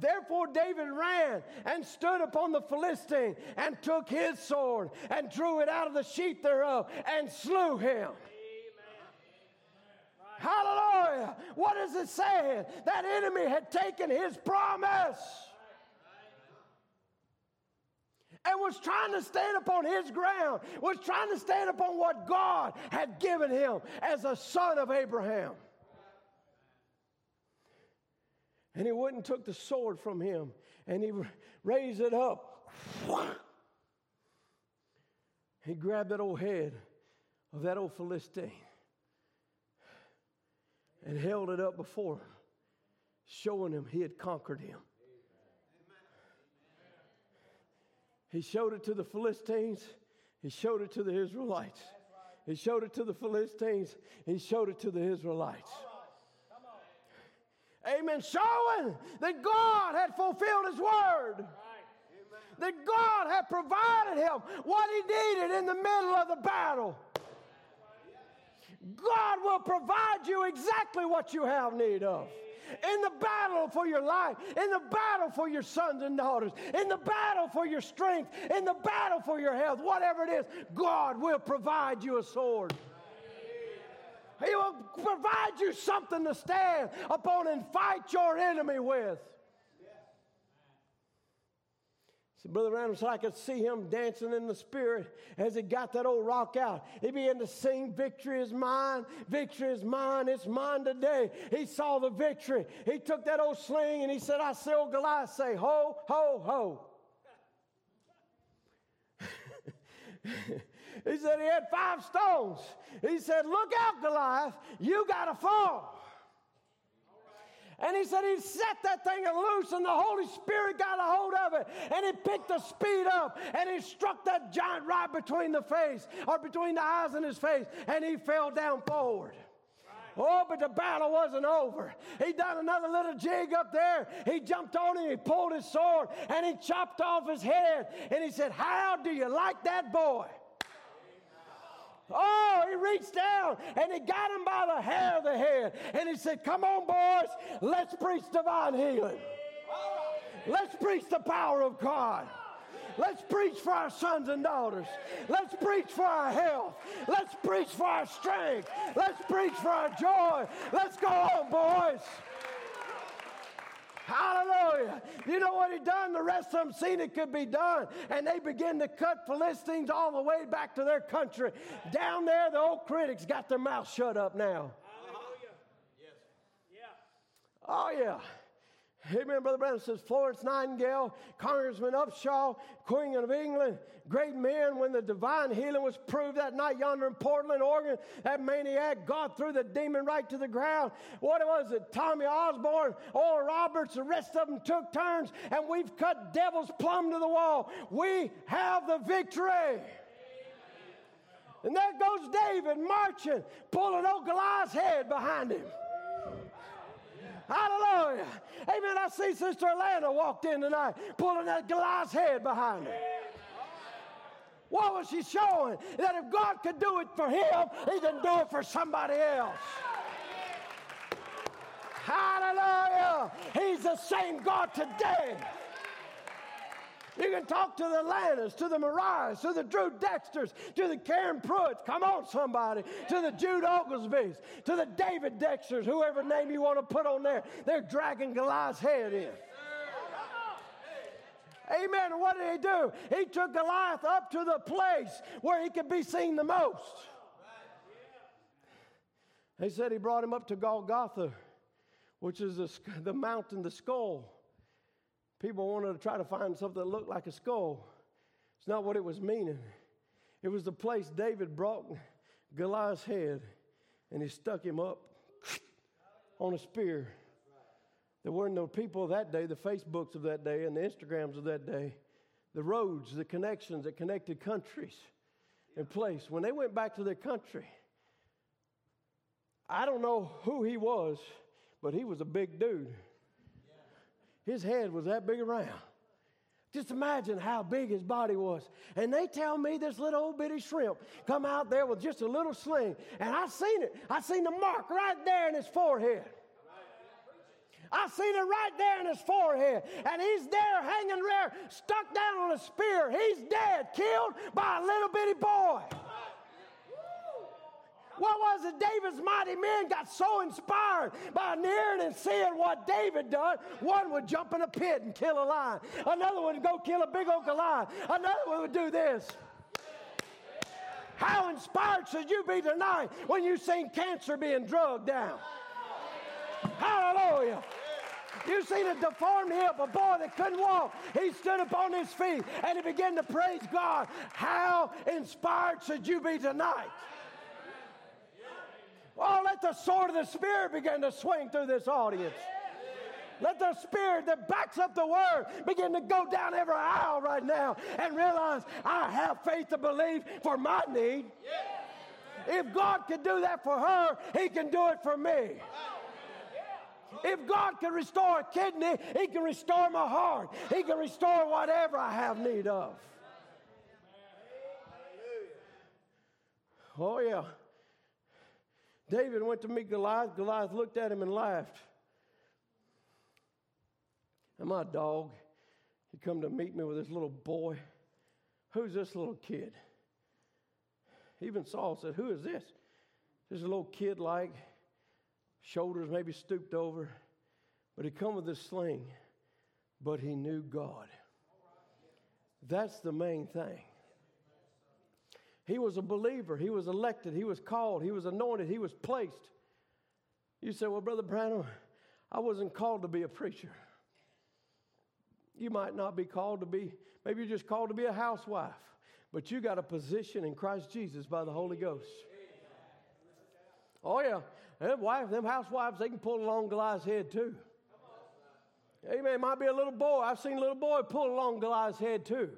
Therefore, David ran and stood upon the Philistine and took his sword and drew it out of the sheath thereof and slew him. Hallelujah. What is it saying? That enemy had taken his promise and was trying to stand upon his ground, was trying to stand upon what God had given him as a son of Abraham. And he and took the sword from him and he raised it up. He grabbed that old head of that old Philistine and held it up before him, showing him he had conquered him. He showed it to the Philistines, he showed it to the Israelites. He showed it to the Philistines, he showed it to the Israelites. Amen. Showing that God had fulfilled his word. That God had provided him what he needed in the middle of the battle. God will provide you exactly what you have need of. In the battle for your life, in the battle for your sons and daughters, in the battle for your strength, in the battle for your health, whatever it is, God will provide you a sword. He will provide you something to stand upon and fight your enemy with. See, Brother Randall said I could see him dancing in the spirit as he got that old rock out. He began to sing, Victory is mine, victory is mine, it's mine today. He saw the victory. He took that old sling and he said, I see old Goliath say, Ho, ho, ho. [LAUGHS] he said he had five stones. He said, Look out, Goliath, you got to fall. And he said he set that thing loose, and the Holy Spirit got a hold of it, and he picked the speed up, and he struck that giant right between the face, or between the eyes and his face, and he fell down forward. Oh, but the battle wasn't over. He done another little jig up there. He jumped on him, he pulled his sword, and he chopped off his head. And he said, How do you like that boy? Oh, he reached down and he got him by the hair of the head. And he said, Come on, boys, let's preach divine healing. Let's preach the power of God. Let's preach for our sons and daughters. Let's preach for our health. Let's preach for our strength. Let's preach for our joy. Let's go on, boys. Hallelujah. You know what he done? The rest of them seen it could be done. And they begin to cut Philistines all the way back to their country. Down there, the old critics got their mouth shut up now. Hallelujah. Yes. Yeah. Oh, yeah. Amen. Brother Branham says Florence Nightingale, Congressman Upshaw, Queen of England, great men when the divine healing was proved that night yonder in Portland, Oregon. That maniac got threw the demon right to the ground. What was it? Tommy Osborn, Oral Roberts, the rest of them took turns, and we've cut devils plumb to the wall. We have the victory. And there goes David marching, pulling old Goliath's head behind him. Hallelujah. Amen. I see Sister Atlanta walked in tonight pulling that Goliath's head behind her. What was she showing? That if God could do it for him, he can do it for somebody else. Hallelujah. He's the same God today. You can talk to the Lannas, to the Mariahs, to the Drew Dexters, to the Karen Pruitts. Come on, somebody. To the Jude Oglesbys, to the David Dexters, whoever name you want to put on there. They're dragging Goliath's head in. Amen. What did he do? He took Goliath up to the place where he could be seen the most. He said he brought him up to Golgotha, which is the, the mountain, the skull. People wanted to try to find something that looked like a skull. It's not what it was meaning. It was the place David brought Goliath's head and he stuck him up [SNIFFS] on a spear. There weren't no people that day, the Facebooks of that day, and the Instagrams of that day, the roads, the connections that connected countries and place. When they went back to their country, I don't know who he was, but he was a big dude. His head was that big around. Just imagine how big his body was. And they tell me this little old bitty shrimp come out there with just a little sling. And I seen it. I seen the mark right there in his forehead. I seen it right there in his forehead. And he's there hanging there, stuck down on a spear. He's dead, killed by a little bitty boy. What was it? David's mighty men got so inspired by hearing and seeing what David done. One would jump in a pit and kill a lion. Another one would go kill a big old lion. Another one would do this. How inspired should you be tonight when you've seen cancer being drugged down? Hallelujah. You seen a deformed hip, a boy that couldn't walk. He stood upon his feet and he began to praise God. How inspired should you be tonight? Oh, let the sword of the Spirit begin to swing through this audience. Let the Spirit that backs up the Word begin to go down every aisle right now and realize I have faith to believe for my need. If God can do that for her, He can do it for me. If God can restore a kidney, He can restore my heart. He can restore whatever I have need of. Oh, yeah. David went to meet Goliath. Goliath looked at him and laughed. And my dog, he come to meet me with this little boy. Who's this little kid? Even Saul said, Who is this? This little kid like, shoulders maybe stooped over, but he come with this sling, but he knew God. That's the main thing. He was a believer. He was elected. He was called. He was anointed. He was placed. You say, Well, Brother Branham, I wasn't called to be a preacher. You might not be called to be, maybe you're just called to be a housewife, but you got a position in Christ Jesus by the Holy Ghost. Oh, yeah. Them, wife, them housewives, they can pull along Goliath's head too. Amen. Might be a little boy. I've seen a little boy pull along Goliath's head too.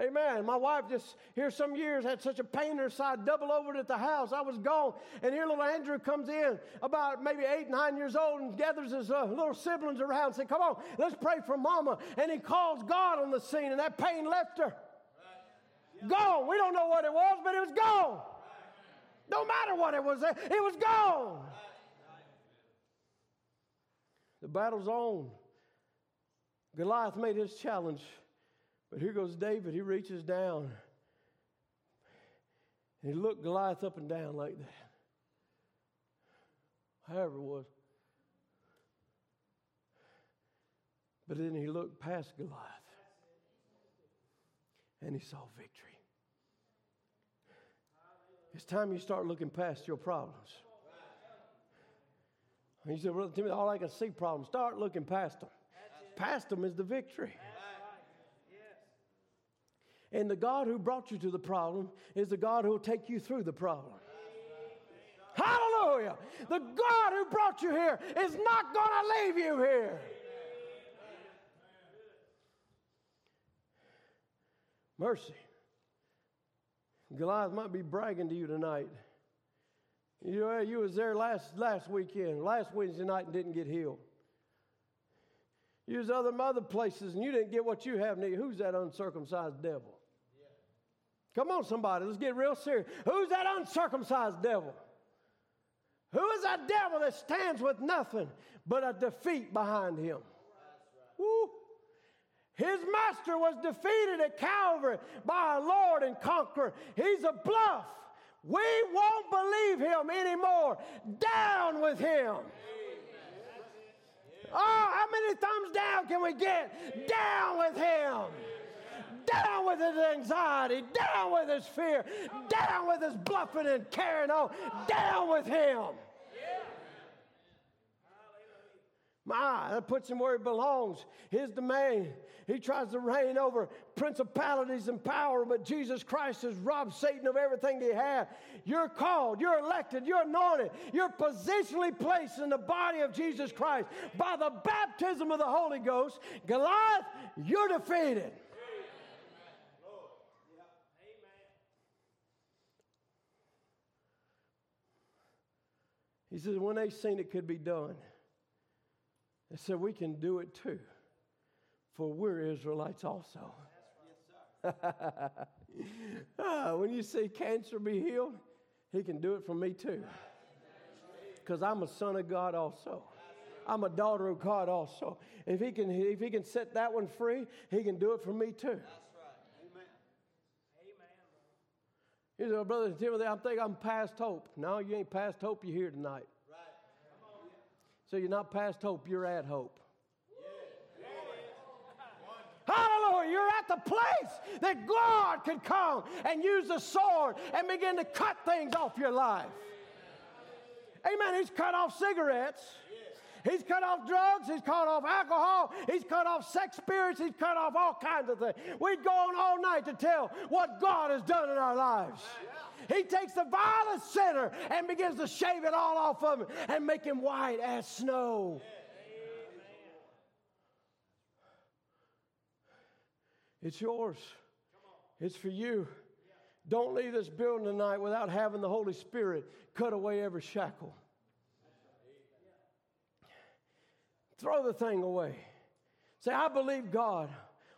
Amen. My wife just here some years had such a pain in her side, double over at the house. I was gone, and here little Andrew comes in, about maybe eight, nine years old, and gathers his uh, little siblings around and say, "Come on, let's pray for Mama." And he calls God on the scene, and that pain left her. Right. Gone. We don't know what it was, but it was gone. Right. No matter what it was, it was gone. Right. The battle's on. Goliath made his challenge. But here goes David. He reaches down and he looked Goliath up and down like that. However it was. But then he looked past Goliath and he saw victory. It's time you start looking past your problems. And He said, Brother Timothy, all I can see problems. Start looking past them. Past them is the victory. And the God who brought you to the problem is the God who will take you through the problem. Hallelujah. The God who brought you here is not going to leave you here. Mercy. Goliath might be bragging to you tonight. You know, you was there last, last weekend, last Wednesday night, and didn't get healed. You was other other places, and you didn't get what you have need. Who's that uncircumcised devil? Come on, somebody, let's get real serious. Who's that uncircumcised devil? Who is that devil that stands with nothing but a defeat behind him? Woo. His master was defeated at Calvary by our Lord and conqueror. He's a bluff. We won't believe him anymore. Down with him. Oh, how many thumbs down can we get? Down with him down with his anxiety, down with his fear, down with his bluffing and carrying on, oh, down with him. My, that puts him where he belongs. His domain. He tries to reign over principalities and power, but Jesus Christ has robbed Satan of everything he had. You're called, you're elected, you're anointed, you're positionally placed in the body of Jesus Christ. By the baptism of the Holy Ghost, Goliath, you're defeated. He says, when they seen it could be done, they said, we can do it too, for we're Israelites also. [LAUGHS] ah, when you see cancer be healed, he can do it for me too. Because I'm a son of God also. I'm a daughter of God also. If he can, if he can set that one free, he can do it for me too. You say, Brother Timothy, I think I'm past hope. No, you ain't past hope. You're here tonight. Right. So you're not past hope, you're at hope. Hallelujah. You're at the place that God could come and use the sword and begin to cut things off your life. Amen. He's cut off cigarettes. He's cut off drugs. He's cut off alcohol. He's cut off sex spirits. He's cut off all kinds of things. We'd go on all night to tell what God has done in our lives. He takes the vilest sinner and begins to shave it all off of him and make him white as snow. It's yours. It's for you. Don't leave this building tonight without having the Holy Spirit cut away every shackle. Throw the thing away. Say, I believe God.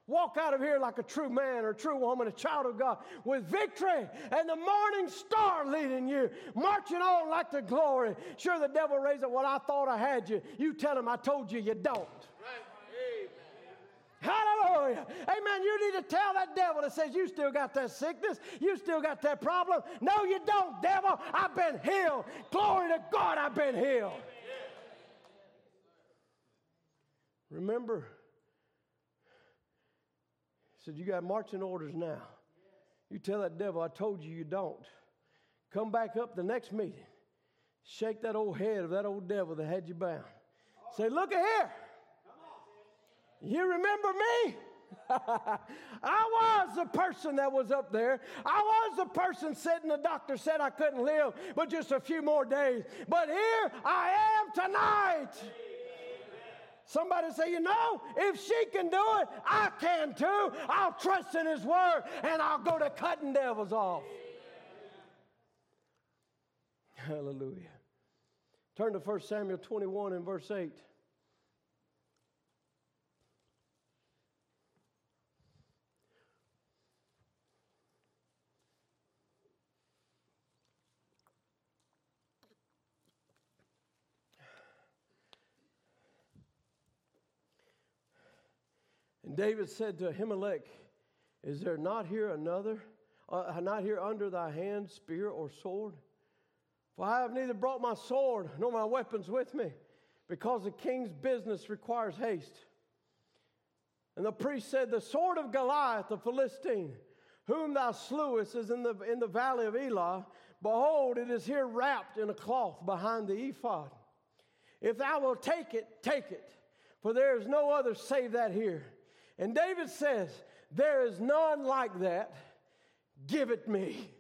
Walk out of here like a true man or true woman, a child of God, with victory and the morning star leading you, marching on like the glory. Sure, the devil raised up, well, I thought I had you. You tell him, I told you you don't. Hallelujah. Amen. You need to tell that devil that says you still got that sickness, you still got that problem. No, you don't, devil. I've been healed. Glory to God, I've been healed. Remember, he said, You got marching orders now. You tell that devil, I told you you don't. Come back up the next meeting. Shake that old head of that old devil that had you bound. Say, Look at here. You remember me? [LAUGHS] I was the person that was up there. I was the person sitting, the doctor said I couldn't live but just a few more days. But here I am tonight. Somebody say, you know, if she can do it, I can too. I'll trust in his word and I'll go to cutting devils off. [LAUGHS] Hallelujah. Turn to 1 Samuel 21 and verse 8. David said to Ahimelech, Is there not here another, uh, not here under thy hand spear or sword? For I have neither brought my sword nor my weapons with me, because the king's business requires haste. And the priest said, The sword of Goliath the Philistine, whom thou slewest, is in the, in the valley of Elah. Behold, it is here wrapped in a cloth behind the ephod. If thou wilt take it, take it, for there is no other save that here. And David says, There is none like that. Give it me.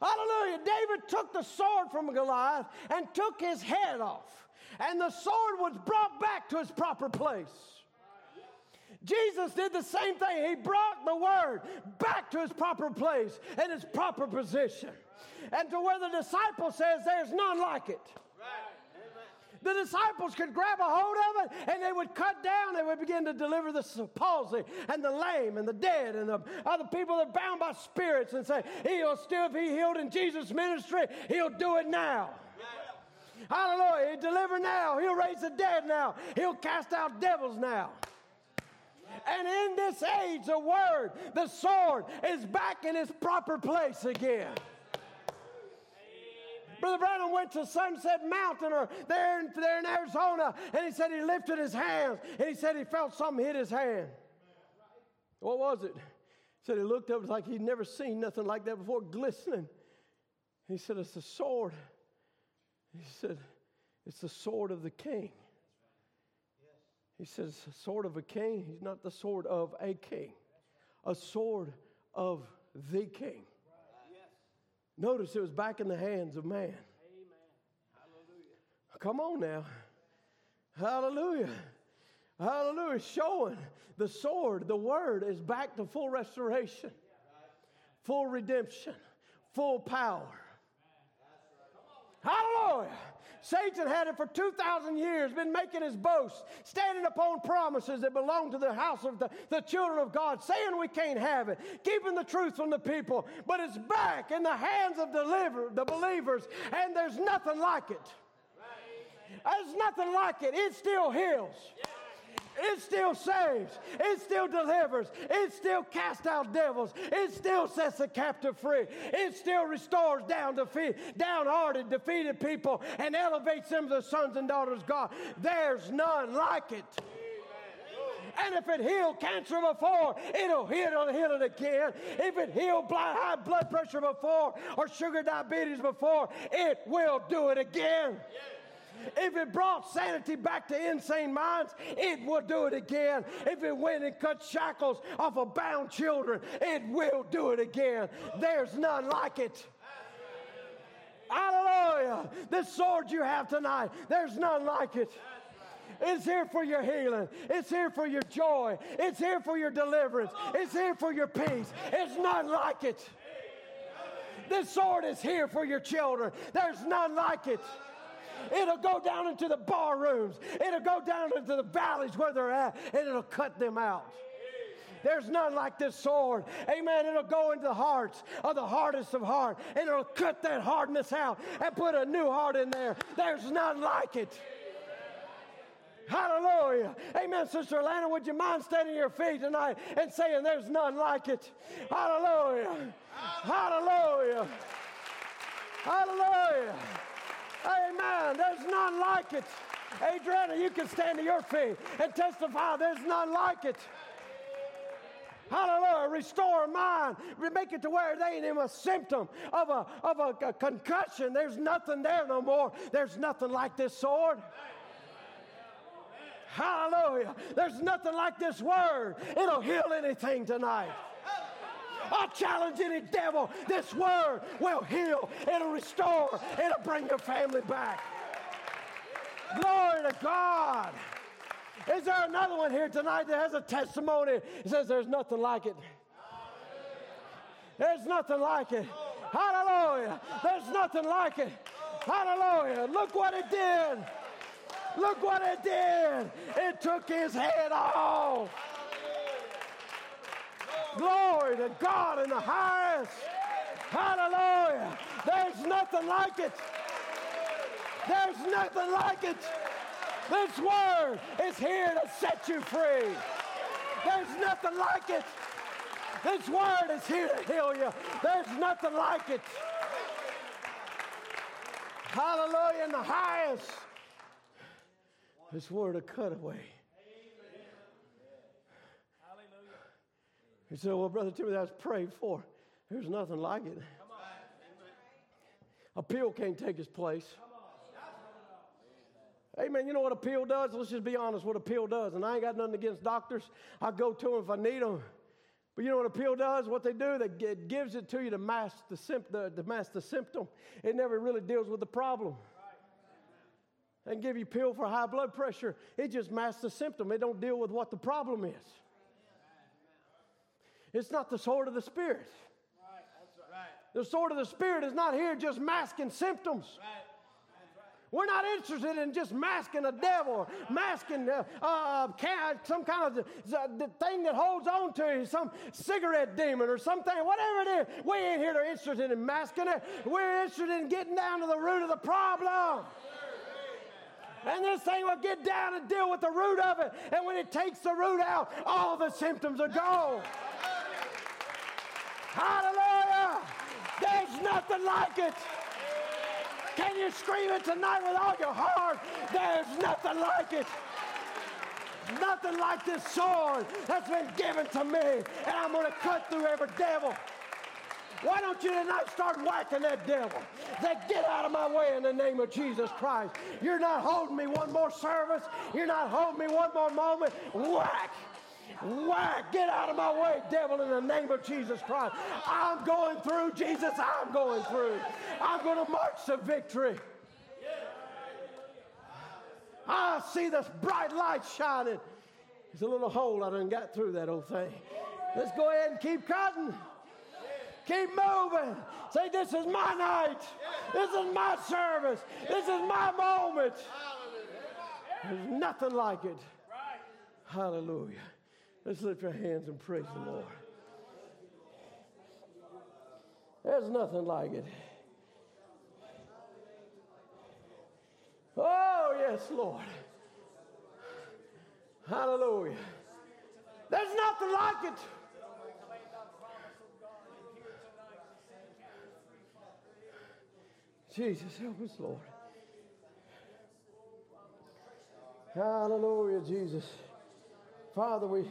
Hallelujah. David took the sword from Goliath and took his head off. And the sword was brought back to its proper place. Jesus did the same thing. He brought the word back to its proper place and its proper position. And to where the disciple says, There's none like it. The disciples could grab a hold of it and they would cut down, they would begin to deliver the palsy and the lame and the dead and the other people that are bound by spirits and say, He'll still, if He healed in Jesus' ministry, He'll do it now. Hallelujah. He'll deliver now. He'll raise the dead now. He'll cast out devils now. And in this age, the word, the sword, is back in its proper place again. Brother Branham went to Sunset Mountain or there in, there in Arizona, and he said he lifted his hands, and he said he felt something hit his hand. What was it? He said he looked up, was like he'd never seen nothing like that before, glistening. He said, It's the sword. He said, It's the sword of the king. He says, sword of a king. He's not the sword of a king, a sword of the king. Notice it was back in the hands of man. Come on now. Hallelujah. Hallelujah. Showing the sword, the word is back to full restoration, full redemption, full power. Hallelujah. Satan had it for 2,000 years, been making his boast, standing upon promises that belong to the house of the, the children of God, saying we can't have it, keeping the truth from the people. But it's back in the hands of deliver, the believers, and there's nothing like it. There's nothing like it. It still heals. It still saves. It still delivers. It still casts out devils. It still sets the captive free. It still restores down defeat, downhearted, defeated people and elevates them to the sons and daughters of God. There's none like it. And if it healed cancer before, it'll heal, heal it again. If it healed high blood pressure before or sugar diabetes before, it will do it again. If it brought sanity back to insane minds, it will do it again. If it went and cut shackles off of bound children, it will do it again. There's none like it. Hallelujah. This sword you have tonight, there's none like it. It's here for your healing. It's here for your joy. It's here for your deliverance. It's here for your peace. It's none like it. This sword is here for your children. There's none like it. It'll go down into the bar rooms. It'll go down into the valleys where they're at, and it'll cut them out. There's none like this sword. Amen. It'll go into the hearts of the hardest of heart, and it'll cut that hardness out and put a new heart in there. There's none like it. Hallelujah. Amen. Sister Lana, would you mind standing your feet tonight and saying, There's none like it? Hallelujah. Hallelujah. Hallelujah. Amen. There's none like it. Adriana, you can stand to your feet and testify there's none like it. Hallelujah. Restore mind. Make it to where they ain't even a symptom of a, of a, a concussion. There's nothing there no more. There's nothing like this sword. Hallelujah. There's nothing like this word. It'll heal anything tonight. I challenge any devil. This word will heal, it'll restore, it'll bring your family back. Glory to God. Is there another one here tonight that has a testimony? It says there's nothing like it. There's nothing like it. Hallelujah. There's nothing like it. Hallelujah. Look what it did. Look what it did. It took his head off. Glory to God in the highest. Hallelujah. There's nothing like it. There's nothing like it. This word is here to set you free. There's nothing like it. This word is here to heal you. There's nothing like it. Hallelujah in the highest. This word a cutaway. He said, Well, Brother Timothy, that's prayed for. There's nothing like it. A pill can't take his place. Amen. You know what a pill does? Let's just be honest what a pill does. And I ain't got nothing against doctors. I go to them if I need them. But you know what a pill does? What they do, they, gives it to you to mask the, the, to mask the symptom. It never really deals with the problem. They can give you a pill for high blood pressure. It just masks the symptom. It don't deal with what the problem is. It's not the sword of the Spirit. The sword of the Spirit is not here just masking symptoms. We're not interested in just masking a devil, masking uh, uh, some kind of the thing that holds on to you, some cigarette demon or something, whatever it is. We ain't here to interested in masking it. We're interested in getting down to the root of the problem. And this thing will get down and deal with the root of it. And when it takes the root out, all the symptoms are gone. Hallelujah! There's nothing like it. Can you scream it tonight with all your heart? There's nothing like it. Nothing like this sword that's been given to me, and I'm going to cut through every devil. Why don't you tonight start whacking that devil? Say, get out of my way in the name of Jesus Christ. You're not holding me one more service. You're not holding me one more moment. Whack. Whack! Get out of my way, devil, in the name of Jesus Christ. I'm going through, Jesus, I'm going through. I'm going to march to victory. I see this bright light shining. There's a little hole I done got through that old thing. Let's go ahead and keep cutting. Keep moving. Say, this is my night. This is my service. This is my moment. There's nothing like it. Hallelujah. Let's lift our hands and praise the Lord. There's nothing like it. Oh, yes, Lord. Hallelujah. There's nothing like it. Jesus, help us, Lord. Hallelujah, Jesus. Father, we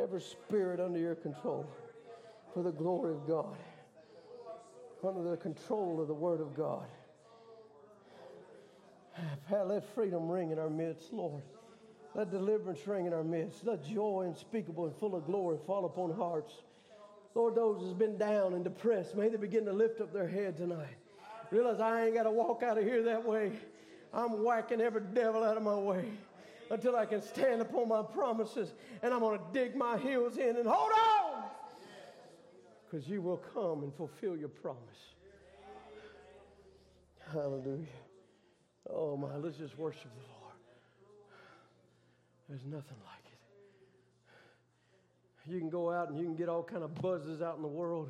every spirit under your control for the glory of God, under the control of the Word of God. let freedom ring in our midst, Lord. Let deliverance ring in our midst. Let joy unspeakable and full of glory fall upon hearts. Lord, those who's been down and depressed, may they begin to lift up their head tonight. Realize I ain't got to walk out of here that way. I'm whacking every devil out of my way until I can stand upon my promises and I'm going to dig my heels in and hold on because you will come and fulfill your promise. Hallelujah. Oh my, let's just worship the Lord. There's nothing like it. You can go out and you can get all kind of buzzes out in the world.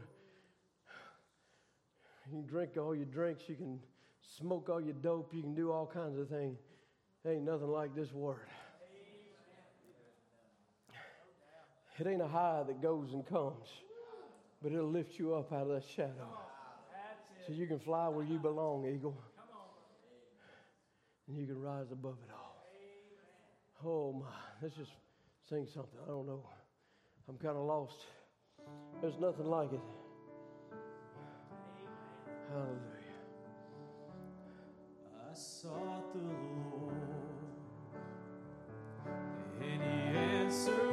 You can drink all your drinks, you can smoke all your dope, you can do all kinds of things. Ain't nothing like this word. It ain't a high that goes and comes, but it'll lift you up out of that shadow. So you can fly where you belong, eagle. And you can rise above it all. Oh my, let's just sing something. I don't know. I'm kind of lost. There's nothing like it. Hallelujah. I sought the Lord, He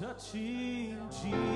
touching Jesus